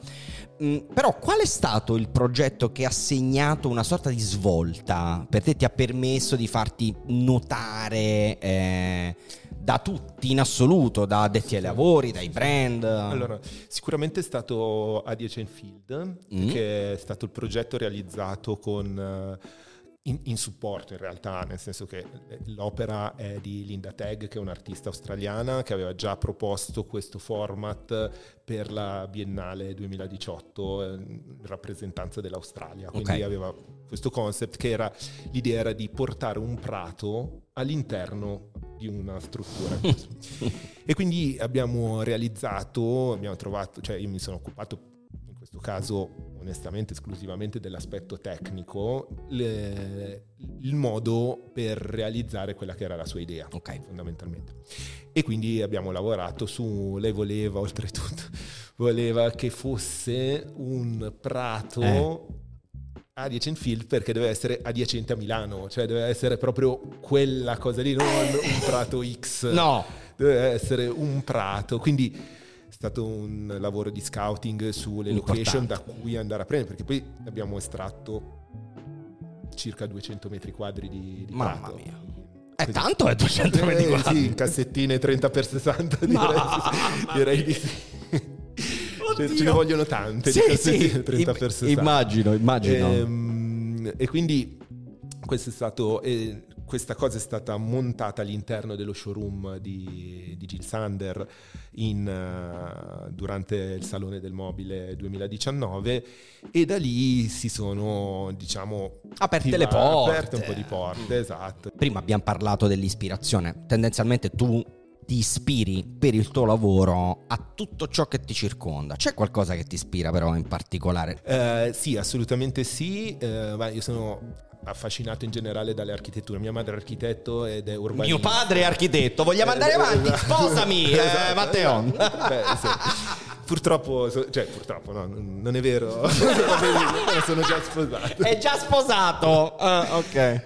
Mm, però qual è stato il progetto che ha segnato una sorta di svolta per te? Ti ha permesso di farti notare eh, da tutti in assoluto, da addetti ai lavori, dai brand? Allora, sicuramente è stato Adiacent Field, mm. che è stato il progetto realizzato con... In, in, supporto in realtà, nel senso che eh, l'opera è di Linda Tagg, che è un'artista australiana che aveva già proposto questo format per la Biennale 2018 eh, in rappresentanza dell'Australia. Quindi okay. aveva questo concept che era l'idea era di portare un prato all'interno di una struttura. [laughs] e quindi abbiamo realizzato, abbiamo trovato, cioè io mi sono occupato questo caso onestamente esclusivamente dell'aspetto tecnico, le, il modo per realizzare quella che era la sua idea, okay. fondamentalmente. E quindi abbiamo lavorato su, lei voleva oltretutto, [laughs] voleva che fosse un prato... Eh adiacent field perché deve essere adiacente a Milano, cioè deve essere proprio quella cosa lì, non un prato X. No. Deve essere un prato, quindi stato un lavoro di scouting sulle location da cui andare a prendere, perché poi abbiamo estratto circa 200 metri quadri di, di Mamma prato. mia. È eh, tanto è 200 metri eh, quadri? Sì, cassettine 30 x 60 direi, direi di sì. Cioè, ce ne vogliono tante sì, sì. 30 x 60. Immagino, immagino. E, ehm, e quindi questo è stato... Eh, questa cosa è stata montata all'interno dello showroom di, di Jill Sander in, uh, durante il Salone del Mobile 2019 e da lì si sono, diciamo, aperte le porte. Aperte un po' di porte, mm. esatto. Prima abbiamo parlato dell'ispirazione. Tendenzialmente tu ti ispiri per il tuo lavoro a tutto ciò che ti circonda. C'è qualcosa che ti ispira però in particolare? Eh, sì, assolutamente sì. Eh, io sono affascinato in generale dalle architetture. Mia madre è architetto ed è urbanista. Mio padre è architetto. Vogliamo andare avanti? Sposami, eh, esatto. Matteo. Beh, sì. Purtroppo, cioè purtroppo no, [laughs] non è vero. sono già sposato. È già sposato. Uh, ok.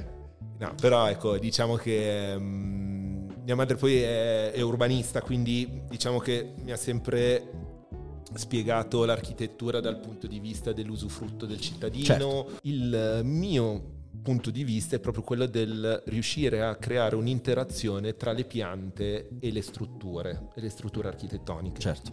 No, però ecco, diciamo che um, mia madre poi è, è urbanista, quindi diciamo che mi ha sempre spiegato l'architettura dal punto di vista dell'usufrutto del cittadino. Certo. Il mio punto di vista è proprio quello del riuscire a creare un'interazione tra le piante e le strutture, e le strutture architettoniche. Certo.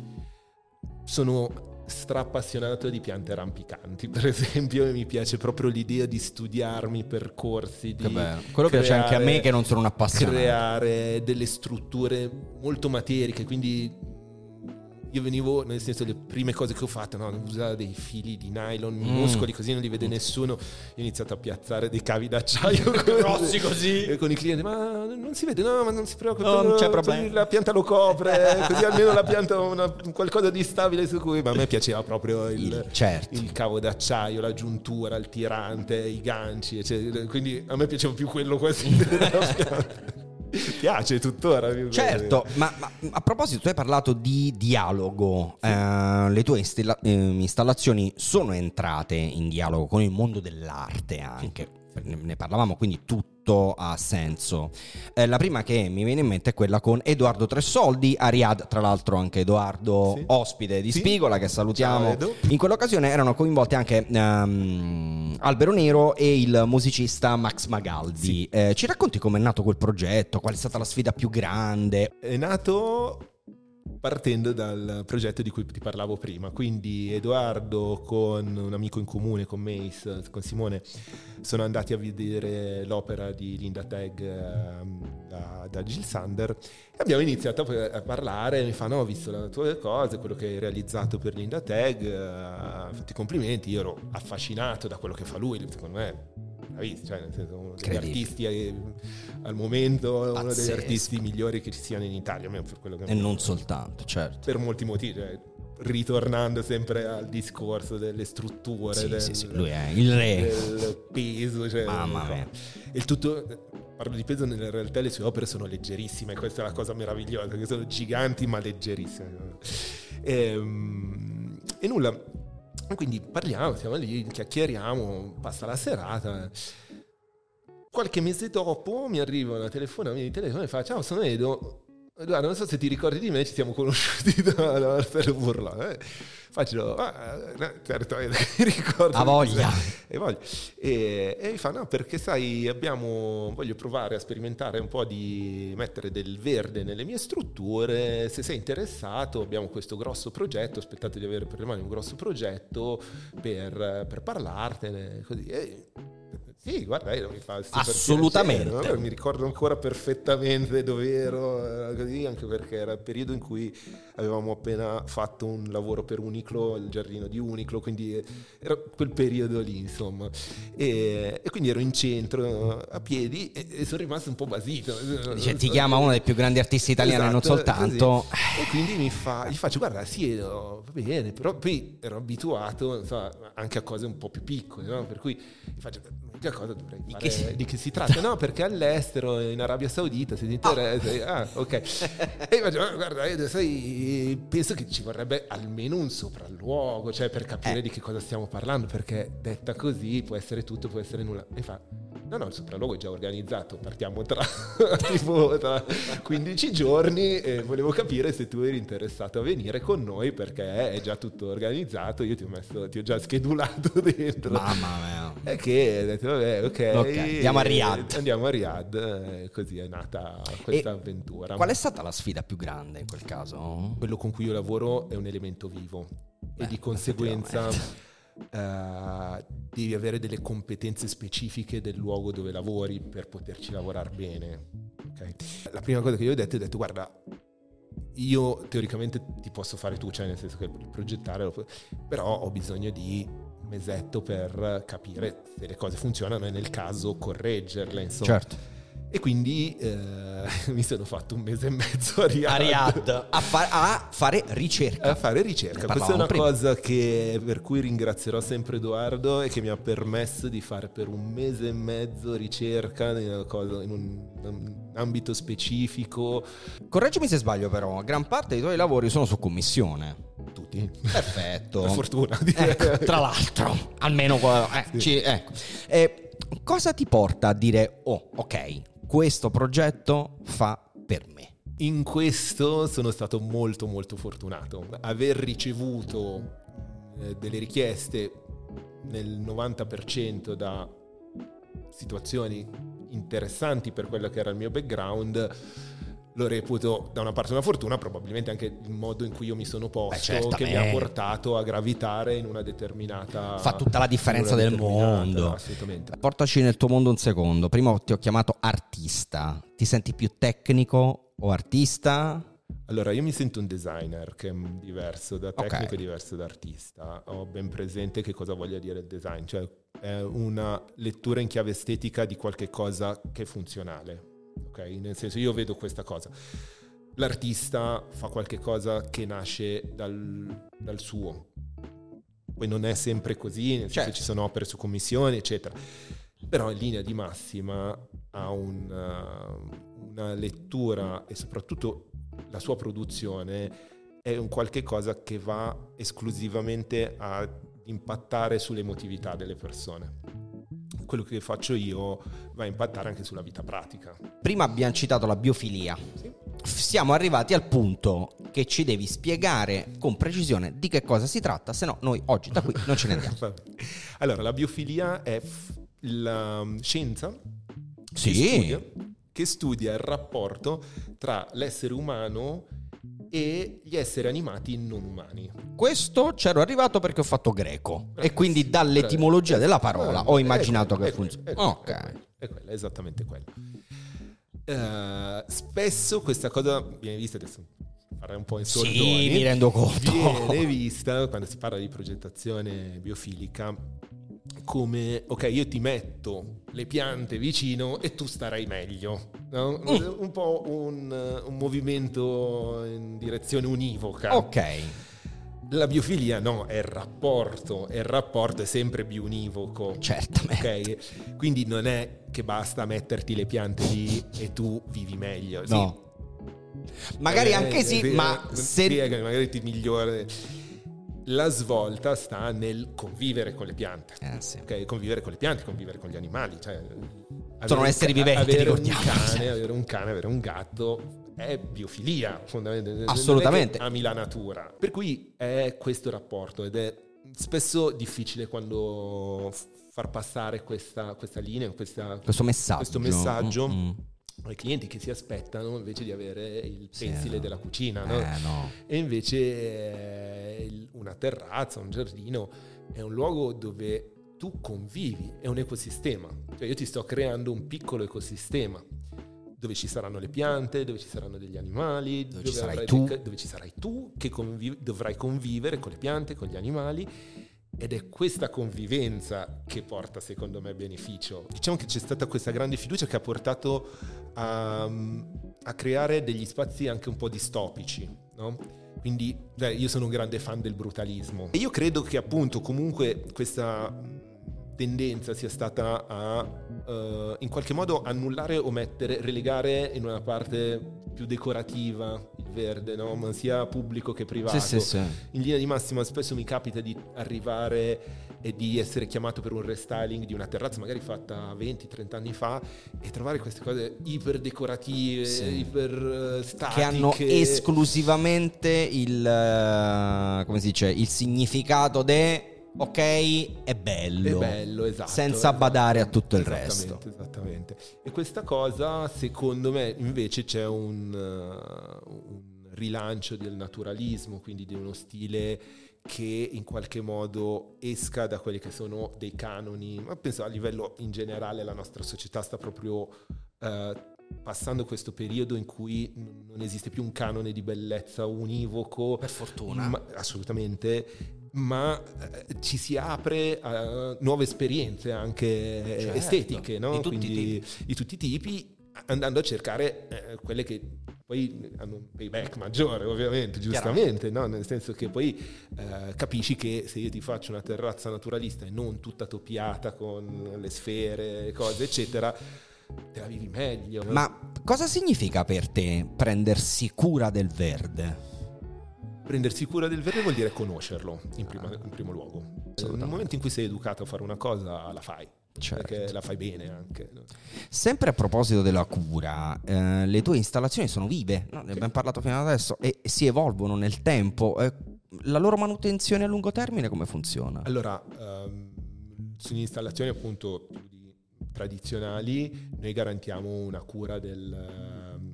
Sono strappassionato di piante rampicanti, [laughs] per esempio, e mi piace proprio l'idea di studiarmi percorsi, di Quello creare, piace anche a me che non sono un appassionato. Creare delle strutture molto materiche, quindi io venivo, nel senso, le prime cose che ho fatto, no, usare dei fili di nylon minuscoli, mm. così non li vede nessuno. Io ho iniziato a piazzare dei cavi d'acciaio [laughs] grossi così. [laughs] con i clienti, ma non si vede, no, ma non si preoccupi, no, non c'è problema. La pianta lo copre, così almeno la pianta ha una, [laughs] qualcosa di stabile su cui. Ma a me piaceva proprio il, il, certo. il cavo d'acciaio, la giuntura, il tirante, i ganci, eccetera. Quindi a me piaceva più quello quasi della pianta. [laughs] piace tuttora. Certo, ma, ma, a proposito, tu hai parlato di dialogo. Sì. Eh, le tue installa- eh, installazioni sono entrate in dialogo con il mondo dell'arte anche. Sì ne parlavamo, quindi tutto ha senso. Eh, la prima che mi viene in mente è quella con Edoardo Tressoldi, a Riyadh, tra l'altro anche Edoardo sì. ospite di sì. Spigola, che salutiamo. in quell'occasione erano coinvolti anche um, Albero Nero e il musicista Max Magaldi. Sì. Eh, ci racconti come è nato quel progetto? Qual è stata la sfida più grande? È nato partendo dal progetto di cui ti parlavo prima. Quindi Edoardo con un amico in comune, con Mace, con Simone, sono andati a vedere l'opera di Linda Tag ehm, da, da Jill Sander. E abbiamo iniziato a parlare, mi fanno ho visto le tue cose, quello che hai realizzato per Linda Tag, fatti complimenti, io ero affascinato da quello che fa lui, secondo me cioè nel senso uno degli artisti eh, al momento Pazzesco. uno degli artisti migliori che ci siano in Italia almeno per quello che e non soltanto certo. Per molti motivi cioè, ritornando sempre al discorso delle strutture sì, del, sì, sì. lui è il re. del peso cioè, mamma mia. Il tutto parlo di peso nella realtà le sue opere sono leggerissime questa è la cosa meravigliosa che sono giganti ma leggerissime. E, ehm, e nulla quindi parliamo, siamo lì, chiacchieriamo, passa la serata. Qualche mese dopo mi arriva una telefonata di telefono e fa ciao sono Edo, Guarda, non so se ti ricordi di me, ci siamo conosciuti [laughs] da, da, per burla. Eh. Faccio, ah, eh, certo, [laughs] mi ricordo. A voglia. E, voglia. E, e mi fa, no, perché sai, abbiamo, voglio provare a sperimentare un po' di mettere del verde nelle mie strutture. Se sei interessato, abbiamo questo grosso progetto, aspettate di avere per le mani un grosso progetto per, per parlartene. Così. E, sì, guarda, io mi fa assolutamente. Piacere, no? Mi ricordo ancora perfettamente dove ero, così, anche perché era il periodo in cui avevamo appena fatto un lavoro per Uniclo, il giardino di Uniclo, quindi era quel periodo lì, insomma. E, e quindi ero in centro a piedi e, e sono rimasto un po' basito. Cioè, ti chiama uno dei più grandi artisti italiani, esatto, non soltanto. Così. E quindi mi fa, gli faccio, guarda, sì, va bene, però poi ero abituato insomma, anche a cose un po' più piccole, no? per cui gli faccio che cosa dovrei? Di che, di che si tratta? No, perché all'estero, in Arabia Saudita, se ti interessa. Ah, ah ok. [laughs] E io faccio, guarda, sai, penso che ci vorrebbe almeno un sopralluogo, cioè per capire eh. di che cosa stiamo parlando, perché detta così può essere tutto, può essere nulla. E fa, No, no, il sopralluogo è già organizzato, partiamo tra, [laughs] tipo, tra 15 giorni e volevo capire se tu eri interessato a venire con noi perché è già tutto organizzato, io ti ho, messo, ti ho già schedulato [laughs] dentro. Mamma mia. E che vabbè, ok. okay andiamo a Riyadh. Andiamo a Riyadh, e così è nata questa e avventura. Qual è stata la sfida più grande in quel caso? Quello con cui io lavoro è un elemento vivo Beh, e di conseguenza Uh, devi avere delle competenze specifiche del luogo dove lavori per poterci lavorare bene. Okay? La prima cosa che io ho detto è detto guarda, io teoricamente ti posso fare tu, cioè nel senso che progettare, però ho bisogno di mesetto per capire se le cose funzionano e nel caso correggerle. Insomma. Certo e quindi eh, [laughs] mi sono fatto un mese e mezzo a Riyadh, a, Riyadh, a, fa- a fare ricerca. A fare ricerca. Questa è una prima. cosa che, per cui ringrazierò sempre Edoardo e che mi ha permesso di fare per un mese e mezzo ricerca in, cosa, in un, ambito specifico. Correggimi se sbaglio però, gran parte dei tuoi lavori sono su commissione. Tutti. Perfetto. [laughs] Per fortuna. Ecco, [laughs] tra l'altro, almeno... Eh, sì. ci, ecco. eh, cosa ti porta a dire, oh, ok, questo progetto fa per me. In questo sono stato molto molto fortunato. Aver ricevuto eh, delle richieste nel 90% da situazioni interessanti per quello che era il mio background lo reputo da una parte una fortuna, probabilmente anche il modo in cui io mi sono posto Beh, che mi ha portato a gravitare in una determinata... Fa tutta la differenza del mondo. Assolutamente. Portaci nel tuo mondo un secondo. Prima ti ho chiamato artista. Ti senti più tecnico o artista? Allora, io mi sento un designer che è diverso da tecnico Ok. e diverso da artista. Ho ben presente che cosa voglia dire il design, cioè è una lettura in chiave estetica di qualche cosa che è funzionale. Ok? Nel senso, io vedo questa cosa. L'artista fa qualche cosa che nasce dal, dal suo. Poi non è sempre così, nel senso Certo. ci sono opere su commissione, eccetera. Però in linea di massima ha una, una lettura e soprattutto la sua produzione è un qualche cosa che va esclusivamente a impattare sull'emotività delle persone. Quello che faccio io va a impattare anche sulla vita pratica. Prima abbiamo citato la biofilia. Sì. Siamo arrivati al punto che ci devi spiegare con precisione di che cosa si tratta, se no noi oggi da qui non ce ne andiamo. [laughs] Allora, la biofilia è la um, scienza che, Sì. studia, che studia il rapporto tra l'essere umano e gli esseri animati non umani. Questo c'ero arrivato perché ho fatto greco e quindi dall'etimologia della parola ho Eh, immaginato è che quello, Ok. è quello, è esattamente quello. Eh, spesso questa cosa viene vista adesso farei un po' in Sì, soldoni mi rendo conto. viene vista quando si parla di progettazione biofilica come ok io ti metto le piante vicino e tu starai meglio no? Mm. un po' un, un movimento in direzione univoca Ok. la biofilia no è il rapporto e il rapporto è sempre biunivoco Certamente. Ok, quindi non è che basta metterti le piante lì e tu vivi meglio. Sì. No. Magari Eh, anche sì, eh, ma eh, se... magari ti migliore. La svolta sta nel convivere con le piante. Eh, sì. Ok, convivere con le piante, convivere con gli animali. Cioè, Sono avere esseri viventi, Avere un, cane, avere un cane, avere un gatto è biofilia, fondamentalmente. Assolutamente. Ami la natura. Per cui è questo rapporto ed è spesso difficile quando far passare questa, questa linea, questa, Questo messaggio. questo messaggio Mm, mm. Ai clienti che si aspettano invece di avere il Sì, pensile no. della cucina. no? Eh, no. E invece eh, una terrazza, un giardino è un luogo dove tu convivi, è un ecosistema. Cioè io ti sto creando un piccolo ecosistema dove ci saranno le piante, dove ci saranno degli animali, Dove ci sarai dei- dove ci sarai tu che conviv- dovrai convivere con le piante, con gli animali. Ed è questa convivenza che porta secondo me beneficio. Diciamo che c'è stata questa grande fiducia che ha portato a, a creare degli spazi anche un po' distopici, no? Quindi io sono un grande fan del brutalismo. E io credo che appunto comunque questa tendenza sia stata a eh, in qualche modo annullare o mettere, relegare in una parte più decorativa il verde, no? ma sia pubblico che privato. Sì, sì, sì. In linea di massima spesso mi capita di arrivare e di essere chiamato per un restyling di una terrazza magari fatta 20-30 anni fa e trovare queste cose iper decorative, iper eh, statiche. Che hanno esclusivamente il, eh, come si dice, il significato de ok, è bello. È bello, esatto. Senza esatto. badare a tutto il resto. Esattamente. E questa cosa, secondo me, invece c'è un, uh, un rilancio del naturalismo, quindi di uno stile che in qualche modo esca da quelli che sono dei canoni, ma penso a livello in generale la nostra società sta proprio eh, passando questo periodo in cui non esiste più un canone di bellezza univoco. Per fortuna. Ma- assolutamente, ma eh, ci si apre a nuove esperienze anche eh, Certo, estetiche, no? di tutti Quindi di tutti i tipi, andando a cercare eh, quelle che poi hanno un payback maggiore, ovviamente, giustamente, no? nel senso che poi eh, capisci che se io ti faccio una terrazza naturalista e non tutta topiata con le sfere, cose, eccetera, te la vivi meglio. Ma cosa significa per te prendersi cura del verde? Prendersi cura del verde vuol dire conoscerlo in, prima- in primo luogo. Nel momento in cui sei educato a fare una cosa, la fai. Certo. Perché la fai bene anche. Sempre a proposito della cura, eh, le tue installazioni sono vive, no? ne abbiamo parlato fino ad adesso, e si evolvono nel tempo. Eh, la loro manutenzione a lungo termine come funziona? Allora, ehm, sulle installazioni appunto tradizionali, noi garantiamo una cura, del, ehm,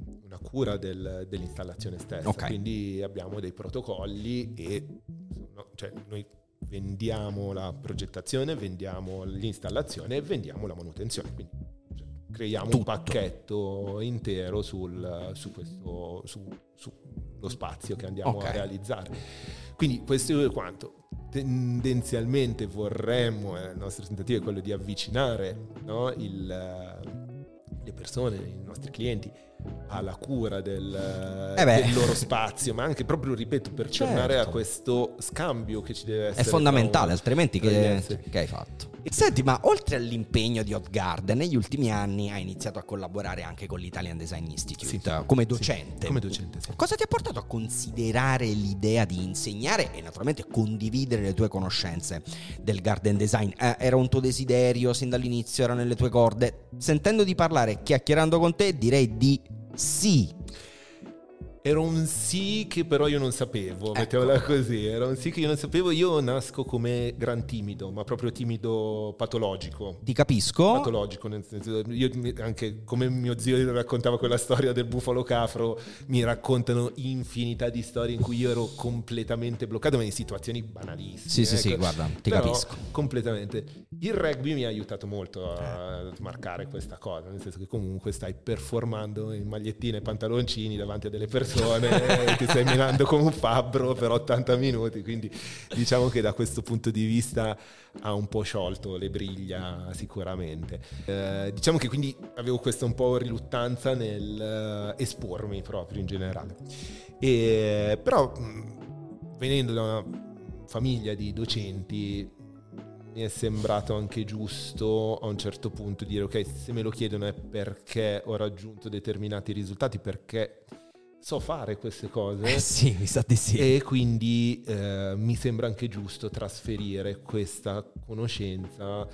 cura del- dell'installazione stessa. Ok. Quindi abbiamo dei protocolli e no, cioè, noi vendiamo la progettazione, vendiamo l'installazione e vendiamo la manutenzione. Quindi cioè, creiamo Tutto. un pacchetto intero sul, su questo, su, su lo spazio che andiamo okay. a realizzare. Quindi questo è quanto. Tendenzialmente vorremmo, eh, il nostro tentativo è quello di avvicinare no, il, le persone, i nostri clienti alla cura del, eh del, loro spazio, ma anche proprio, ripeto, per certo. tornare a questo scambio che ci deve essere. È fondamentale, altrimenti che, che, hai fatto? Senti, ma oltre all'impegno di Hot Garden, negli ultimi anni hai iniziato a collaborare anche con l'Italian Design Institute sì. come docente. Sì. Come docente, sì. Cosa ti ha portato a considerare l'idea di insegnare e naturalmente condividere le tue conoscenze del garden design? Eh, era un tuo desiderio sin dall'inizio, era nelle tue corde? Sentendo di parlare, chiacchierando con te, direi di sì. Era un sì che però io non sapevo, ecco. mettiamola così, era un sì che io non sapevo, io nasco come gran timido, ma proprio timido patologico. Ti capisco. Patologico, nel senso, io anche come mio zio raccontava quella storia del bufalo cafro, mi raccontano infinità di storie in cui io ero completamente bloccato, ma in situazioni banalissime. Sì, sì, ecco. sì, guarda, ti però, capisco. Completamente. Il rugby mi ha aiutato molto a smarcare questa cosa, nel senso che comunque stai performando in magliettine e pantaloncini davanti a delle persone persone, ti stai menando come un fabbro per 80 minuti, quindi diciamo che da questo punto di vista ha un po' sciolto le briglia sicuramente. Eh, diciamo che quindi avevo questa un po' riluttanza nel uh, espormi proprio in generale. E, però venendo da una famiglia di docenti mi è sembrato anche giusto a un certo punto dire ok se me lo chiedono è perché ho raggiunto determinati risultati perché so fare queste cose. [laughs] Eh sì, mi sa di sì. E quindi eh, mi sembra anche giusto trasferire questa conoscenza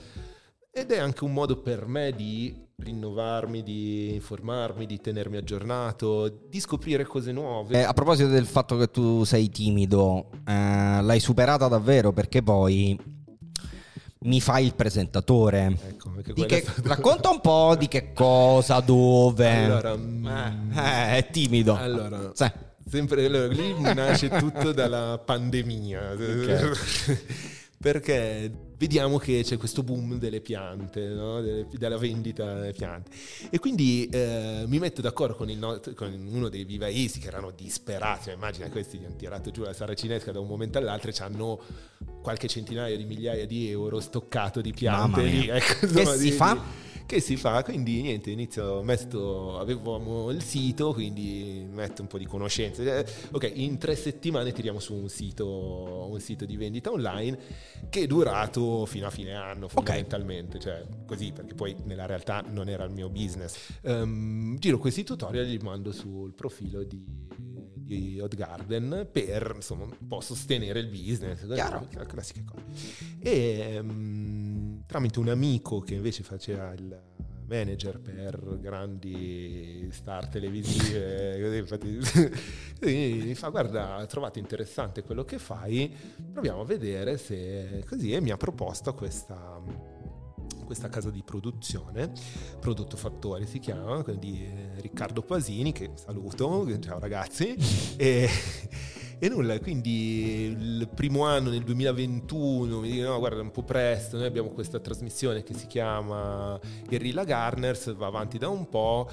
ed è anche un modo per me di rinnovarmi, di informarmi, di tenermi aggiornato, di scoprire cose nuove. Eh, a proposito del fatto che tu sei timido, eh, l'hai superata davvero perché poi mi fai il presentatore. Ecco, che, racconta un po' di che [laughs] cosa, dove. Allora, mm, eh, è timido. Allora, sì. sempre allora, lì nasce tutto dalla pandemia. Okay. [laughs] perché vediamo che c'è questo boom delle piante, no? delle, della vendita delle piante. E quindi eh, mi metto d'accordo con, il, con, uno dei vivaisi che erano disperati, cioè, immagina questi gli hanno tirato giù la saracinesca da un momento all'altro e hanno qualche centinaio di migliaia di euro stoccato di piante lì. Ecco, che si di, fa? Che si fa, quindi niente, inizio, mesto, avevamo il sito, quindi metto un po' di conoscenze. Eh, ok, in tre settimane tiriamo su un sito, un sito di vendita online che è durato fino a fine anno fondamentalmente, okay. cioè così perché poi nella realtà non era il mio business. Um, giro questi tutorial e li mando sul profilo di, di Hot Garden per insomma un po' sostenere il business, Chiaro. classiche cose. E um, tramite un amico che invece faceva il manager per grandi star televisive, infatti [laughs] mi fa guarda, trovate interessante quello che fai, proviamo a vedere se così e mi ha proposto questa questa casa di produzione, Prodotto Fattori si chiama, di Riccardo Pasini, che saluto, ciao ragazzi, e, e nulla, quindi il primo anno nel 2021 mi dicono no guarda è un po' presto, noi abbiamo questa trasmissione che si chiama Guerrilla Garners, va avanti da un po',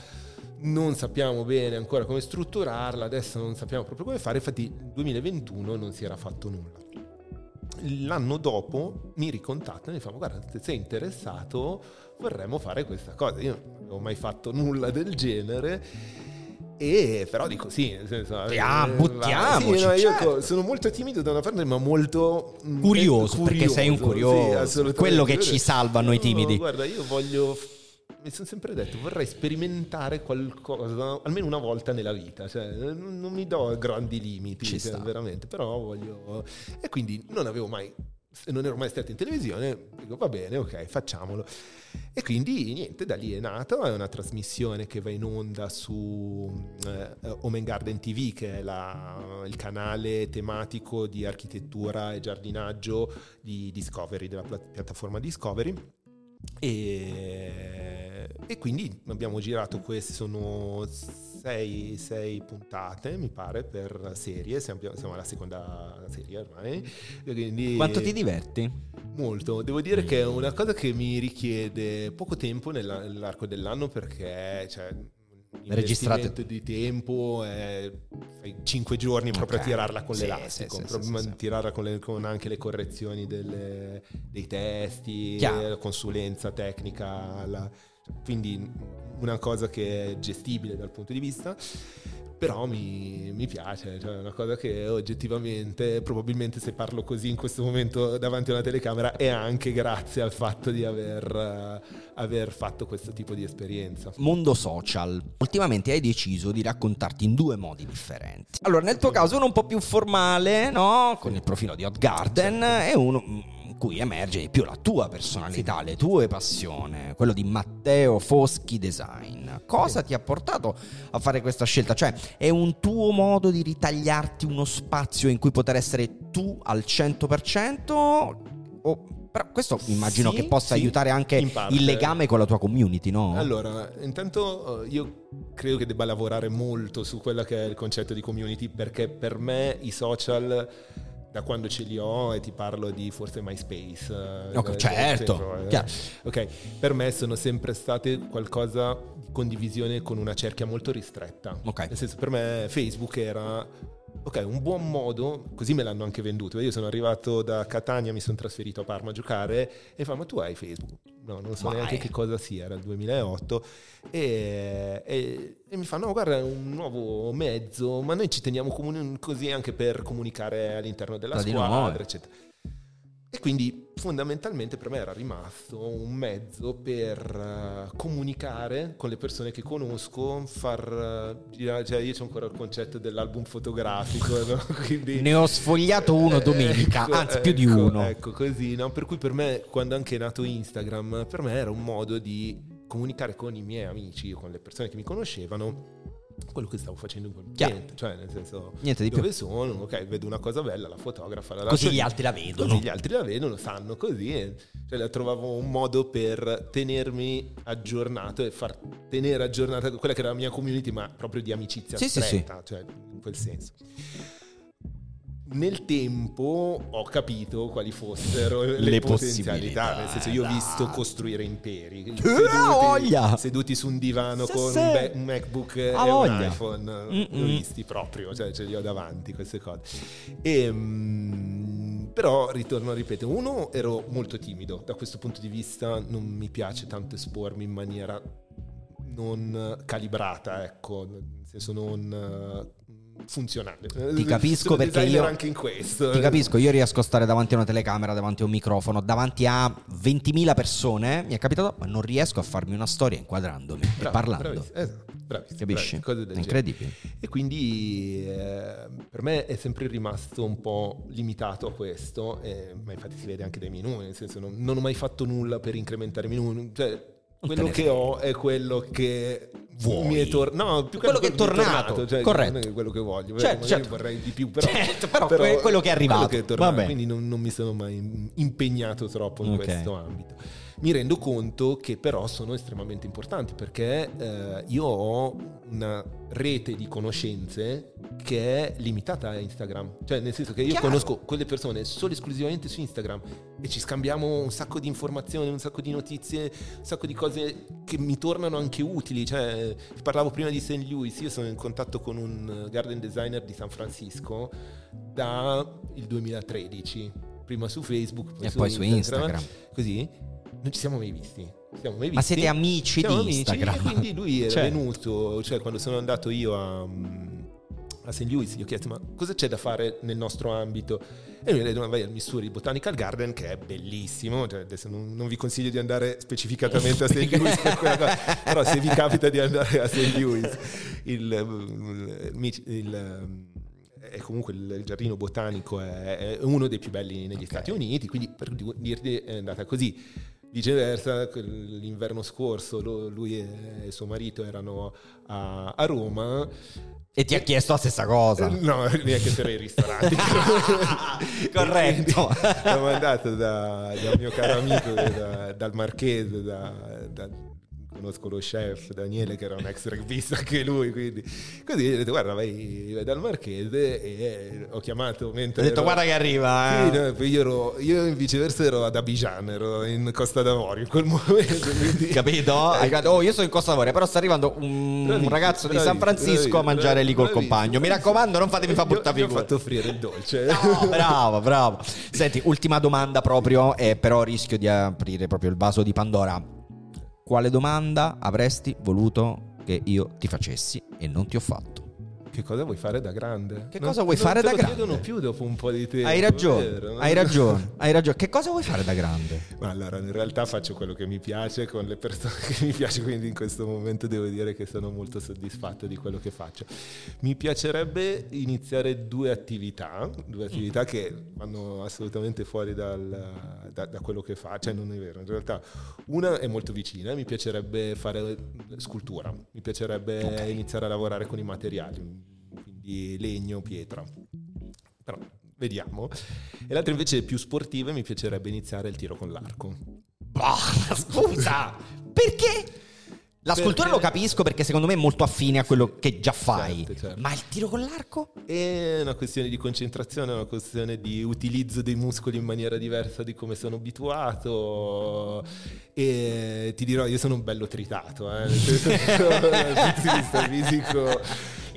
non sappiamo bene ancora come strutturarla, adesso non sappiamo proprio come fare, infatti nel 2021 non si era fatto nulla. L'anno dopo mi ricontattano e mi fanno guarda se sei interessato vorremmo fare questa cosa. Io non avevo mai fatto nulla del genere e però dico sì, nel senso, ah, buttiamoci. Sì, no, certo. io sono molto timido da una parte, ma molto curioso, curioso perché sei un curioso. Sì, Quello che ci salva noi timidi. No, guarda, io voglio mi sono sempre detto vorrei sperimentare qualcosa almeno una volta nella vita cioè, non mi do grandi limiti cioè, veramente però voglio e quindi non avevo mai non ero mai stato in televisione dico va bene ok facciamolo. E quindi niente da lì è nato è una trasmissione che va in onda su eh, Omen Garden TV che è la, il canale tematico di architettura e giardinaggio di Discovery della piattaforma Discovery. E, e, quindi abbiamo girato queste, sono sei, sei, puntate mi pare per serie, siamo, siamo alla seconda serie ormai. Quindi, Quanto ti diverti? Molto, devo dire che è una cosa che mi richiede poco tempo nell'arco dell'anno perché cioè, registrate di tempo è fai 5 giorni proprio okay. a tirarla con sì, l'elastico sì, sì, sì, tirarla con, le, con, anche le correzioni delle, dei testi Chiaro. consulenza tecnica la, quindi una cosa che è gestibile dal punto di vista però mi, mi piace, cioè è una cosa che oggettivamente, probabilmente se parlo così in questo momento davanti a una telecamera è anche grazie al fatto di aver, uh, aver fatto questo tipo di esperienza. Mondo social, ultimamente hai deciso di raccontarti in due modi differenti. Allora nel tuo caso uno un po' più formale, no? Con il profilo di Hot Garden certo. e uno cui emerge di più la tua personalità, sì. le tue passioni, quello di Matteo Foschi Design. Cosa sì. ti ha portato a fare questa scelta? Cioè, è un tuo modo di ritagliarti uno spazio in cui poter essere tu al 100%? O però questo immagino sì, che possa sì, aiutare anche il legame con la tua community, no? Allora, intanto eh, io credo che debba lavorare molto su quello che è il concetto di community perché per me i social da quando ce li ho e ti parlo di forse MySpace. Eh, okay, certo. Eh, ok, per me sono sempre state qualcosa di condivisione con una cerchia molto ristretta. Okay. Nel senso, per me Facebook era ok, un buon modo, così me l'hanno anche venduto. Io sono arrivato da Catania, mi sono trasferito a Parma a giocare e fa, ma tu hai Facebook? No, non so Mai. neanche che cosa sia, era il 2008. E, e, e, mi fanno, no, guarda, è un nuovo mezzo, ma noi ci teniamo comuni- così anche per comunicare all'interno della Tra squadra, eccetera. E quindi fondamentalmente per me era rimasto un mezzo per uh, comunicare con le persone che conosco, far uh, cioè io c'ho ancora il concetto dell'album fotografico, no? [laughs] quindi, ne ho sfogliato uno domenica, ecco, anzi più di ecco, uno. Ecco così, no? per cui per me quando anche è nato Instagram, per me era un modo di comunicare con i miei amici, con le persone che mi conoscevano quello che stavo facendo in quel momento, cioè nel senso Niente di dove più. sono, ok, vedo una cosa bella, la fotografa, la così gli altri la vedono. Così gli altri la vedono, sanno così, e, cioè, trovavo un modo per tenermi aggiornato e far tenere aggiornata quella che era la mia community, ma proprio di amicizia sì, stretta, sì, sì. cioè in quel senso nel tempo ho capito quali fossero le, le potenzialità. Nel senso, io ho visto costruire imperi [laughs] seduti, seduti su un divano se con se. Un, be- un, MacBook e voglia. un iPhone. Li ho visti proprio, cioè ce li ho davanti queste cose. E, um, però ritorno a ripetere: uno, ero molto timido da questo punto di vista, non mi piace tanto espormi in maniera non calibrata, ecco, nel senso non funzionale. Ti capisco perché io anche in questo. Ti capisco, io riesco a stare davanti a una telecamera, davanti a un microfono, davanti a 20.000 persone, mi è capitato, ma non riesco a farmi una storia inquadrandomi Bravo, e parlando. Bravissimo, bravissimo, Capisci? Bravissimo, è incredibile. E quindi eh, per me è sempre rimasto un po' limitato a questo, eh, ma infatti si vede anche dai menu, nel senso non, non ho mai fatto nulla per incrementare i menu, cioè quello che ho è quello che Vuoi. mi è tornato. No, più quello che, che è tornato. tornato cioè, Corretto. Non è quello che voglio. Certo, certo. vorrei di più, però, certo, però, però quello che è arrivato. Che è tornato, quindi non, non, mi sono mai impegnato troppo in okay. questo ambito. Mi rendo conto che però sono estremamente importanti perché eh, io ho una rete di conoscenze che è limitata a Instagram. Cioè, nel senso che io Chiaro. conosco quelle persone solo esclusivamente su Instagram e ci scambiamo un sacco di informazioni, un sacco di notizie, un sacco di cose che mi tornano anche utili. Cioè, parlavo prima di St. Louis, io sono in contatto con un garden designer di San Francisco dal 2013 prima su Facebook poi e su poi Instagram, su Instagram. Così non ci siamo mai visti. Siamo mai visti. Ma siete amici siamo di Instagram? Amici, quindi lui era cioè. venuto, cioè quando sono andato io a, a St. Louis gli ho chiesto ma cosa c'è da fare nel nostro ambito? E lui mi ha detto vai al Missouri Botanical Garden che è bellissimo, cioè, adesso non, non, vi consiglio di andare specificatamente a St. Louis per quella cosa, però se vi capita di andare a St. Louis [laughs] il, il, il è comunque il giardino botanico è, uno dei più belli negli okay. Stati Uniti, quindi per dirti è andata così. Viceversa, l'inverno scorso lui e suo marito erano a, a Roma e ti ha chiesto la stessa cosa. [laughs] No, neanche per i ristoranti. [laughs] Corretto. L'ho mandato da, dal mio caro amico da, dal Marchese, da, da conosco lo chef Daniele che era un ex rugbista anche lui, quindi così ho detto guarda vai, vai dal Marchese e ho chiamato mentre... Ho detto ero... guarda che arriva. Eh. Sì, no, io, ero, io in viceversa ero ad Abidjan, ero in Costa d'Avorio in quel [laughs] momento. Quindi... [laughs] Capito? oh, io sono in Costa d'Avorio, però sta arrivando un, bravissimo, ragazzo di San Francisco a mangiare lì col compagno. Mi raccomando, non fatemi fare buttare figura. Mi ho fatto offrire il dolce. No, bravo, bravo. Senti, ultima domanda proprio, e però rischio di aprire proprio il vaso di Pandora. Quale domanda avresti voluto che io ti facessi e non ti ho fatto? Che cosa vuoi fare da grande? Che cosa vuoi fare da grande? Non più dopo un po' di tempo. Hai ragione, vero, hai ragione, [laughs] hai ragione. Che cosa vuoi fare da grande? Ma allora, in realtà faccio quello che mi piace con le persone [laughs] che mi piace, quindi in questo momento devo dire che sono molto soddisfatto di quello che faccio. Mi piacerebbe iniziare due attività, due attività che vanno assolutamente fuori dal, da, da, quello che faccio, cioè non è vero, in realtà una è molto vicina, mi piacerebbe fare scultura, mi piacerebbe okay. iniziare a lavorare con i materiali quindi legno, pietra. Però vediamo. E l'altra invece più sportiva mi piacerebbe iniziare il tiro con l'arco. Bah, scusa! Perché? La perché... scultura lo capisco perché secondo me è molto affine a quello che già fai. Certo, certo. Ma il tiro con l'arco? È una questione di concentrazione, è una questione di utilizzo dei muscoli in maniera diversa di come sono abituato. E ti dirò, io sono un bello tritato, eh. dal punto di vista fisico.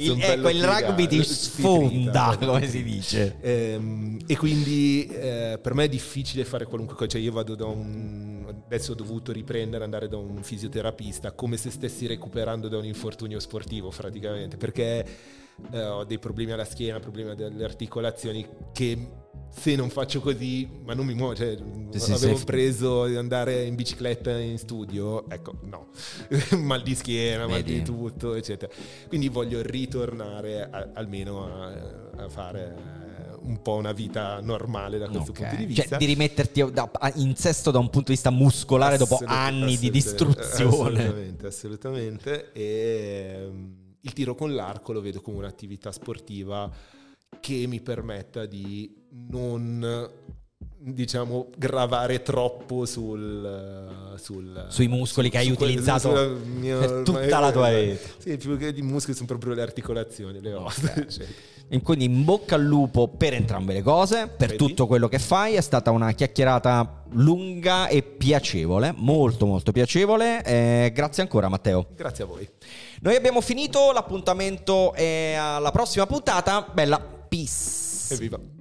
Il, ecco, il rugby ti sfonda, come si dice. E, ehm, e quindi eh, per me è difficile fare qualunque cosa. Cioè, io vado da un. Adesso ho dovuto riprendere, andare da un fisioterapista come se stessi recuperando da un infortunio sportivo, praticamente. Perché eh, ho dei problemi alla schiena, problemi delle articolazioni che se non faccio così, ma non mi muovo, cioè, sì, avevo sì, preso di andare in bicicletta in studio, ecco, no, [laughs] mal di schiena, Vedi. mal di tutto, eccetera. Quindi voglio ritornare a, almeno a, a, fare un po' una vita normale da questo okay. punto di vista. Cioè di rimetterti in sesto da un punto di vista muscolare dopo anni di distruzione. Assolutamente, assolutamente. E um, il tiro con l'arco lo vedo come un'attività sportiva che mi permetta di non diciamo gravare troppo sul, sul sui muscoli su, che hai utilizzato mia, per tutta la tua vita sì più che i muscoli sono proprio le articolazioni le ossa okay. E quindi in bocca al lupo per entrambe le cose, per Vedi? tutto quello che fai. È stata una chiacchierata lunga e piacevole, molto molto piacevole. Eh, grazie ancora Matteo. Grazie a voi. Noi abbiamo finito, l'appuntamento è alla prossima puntata. Bella, Peace. Viva.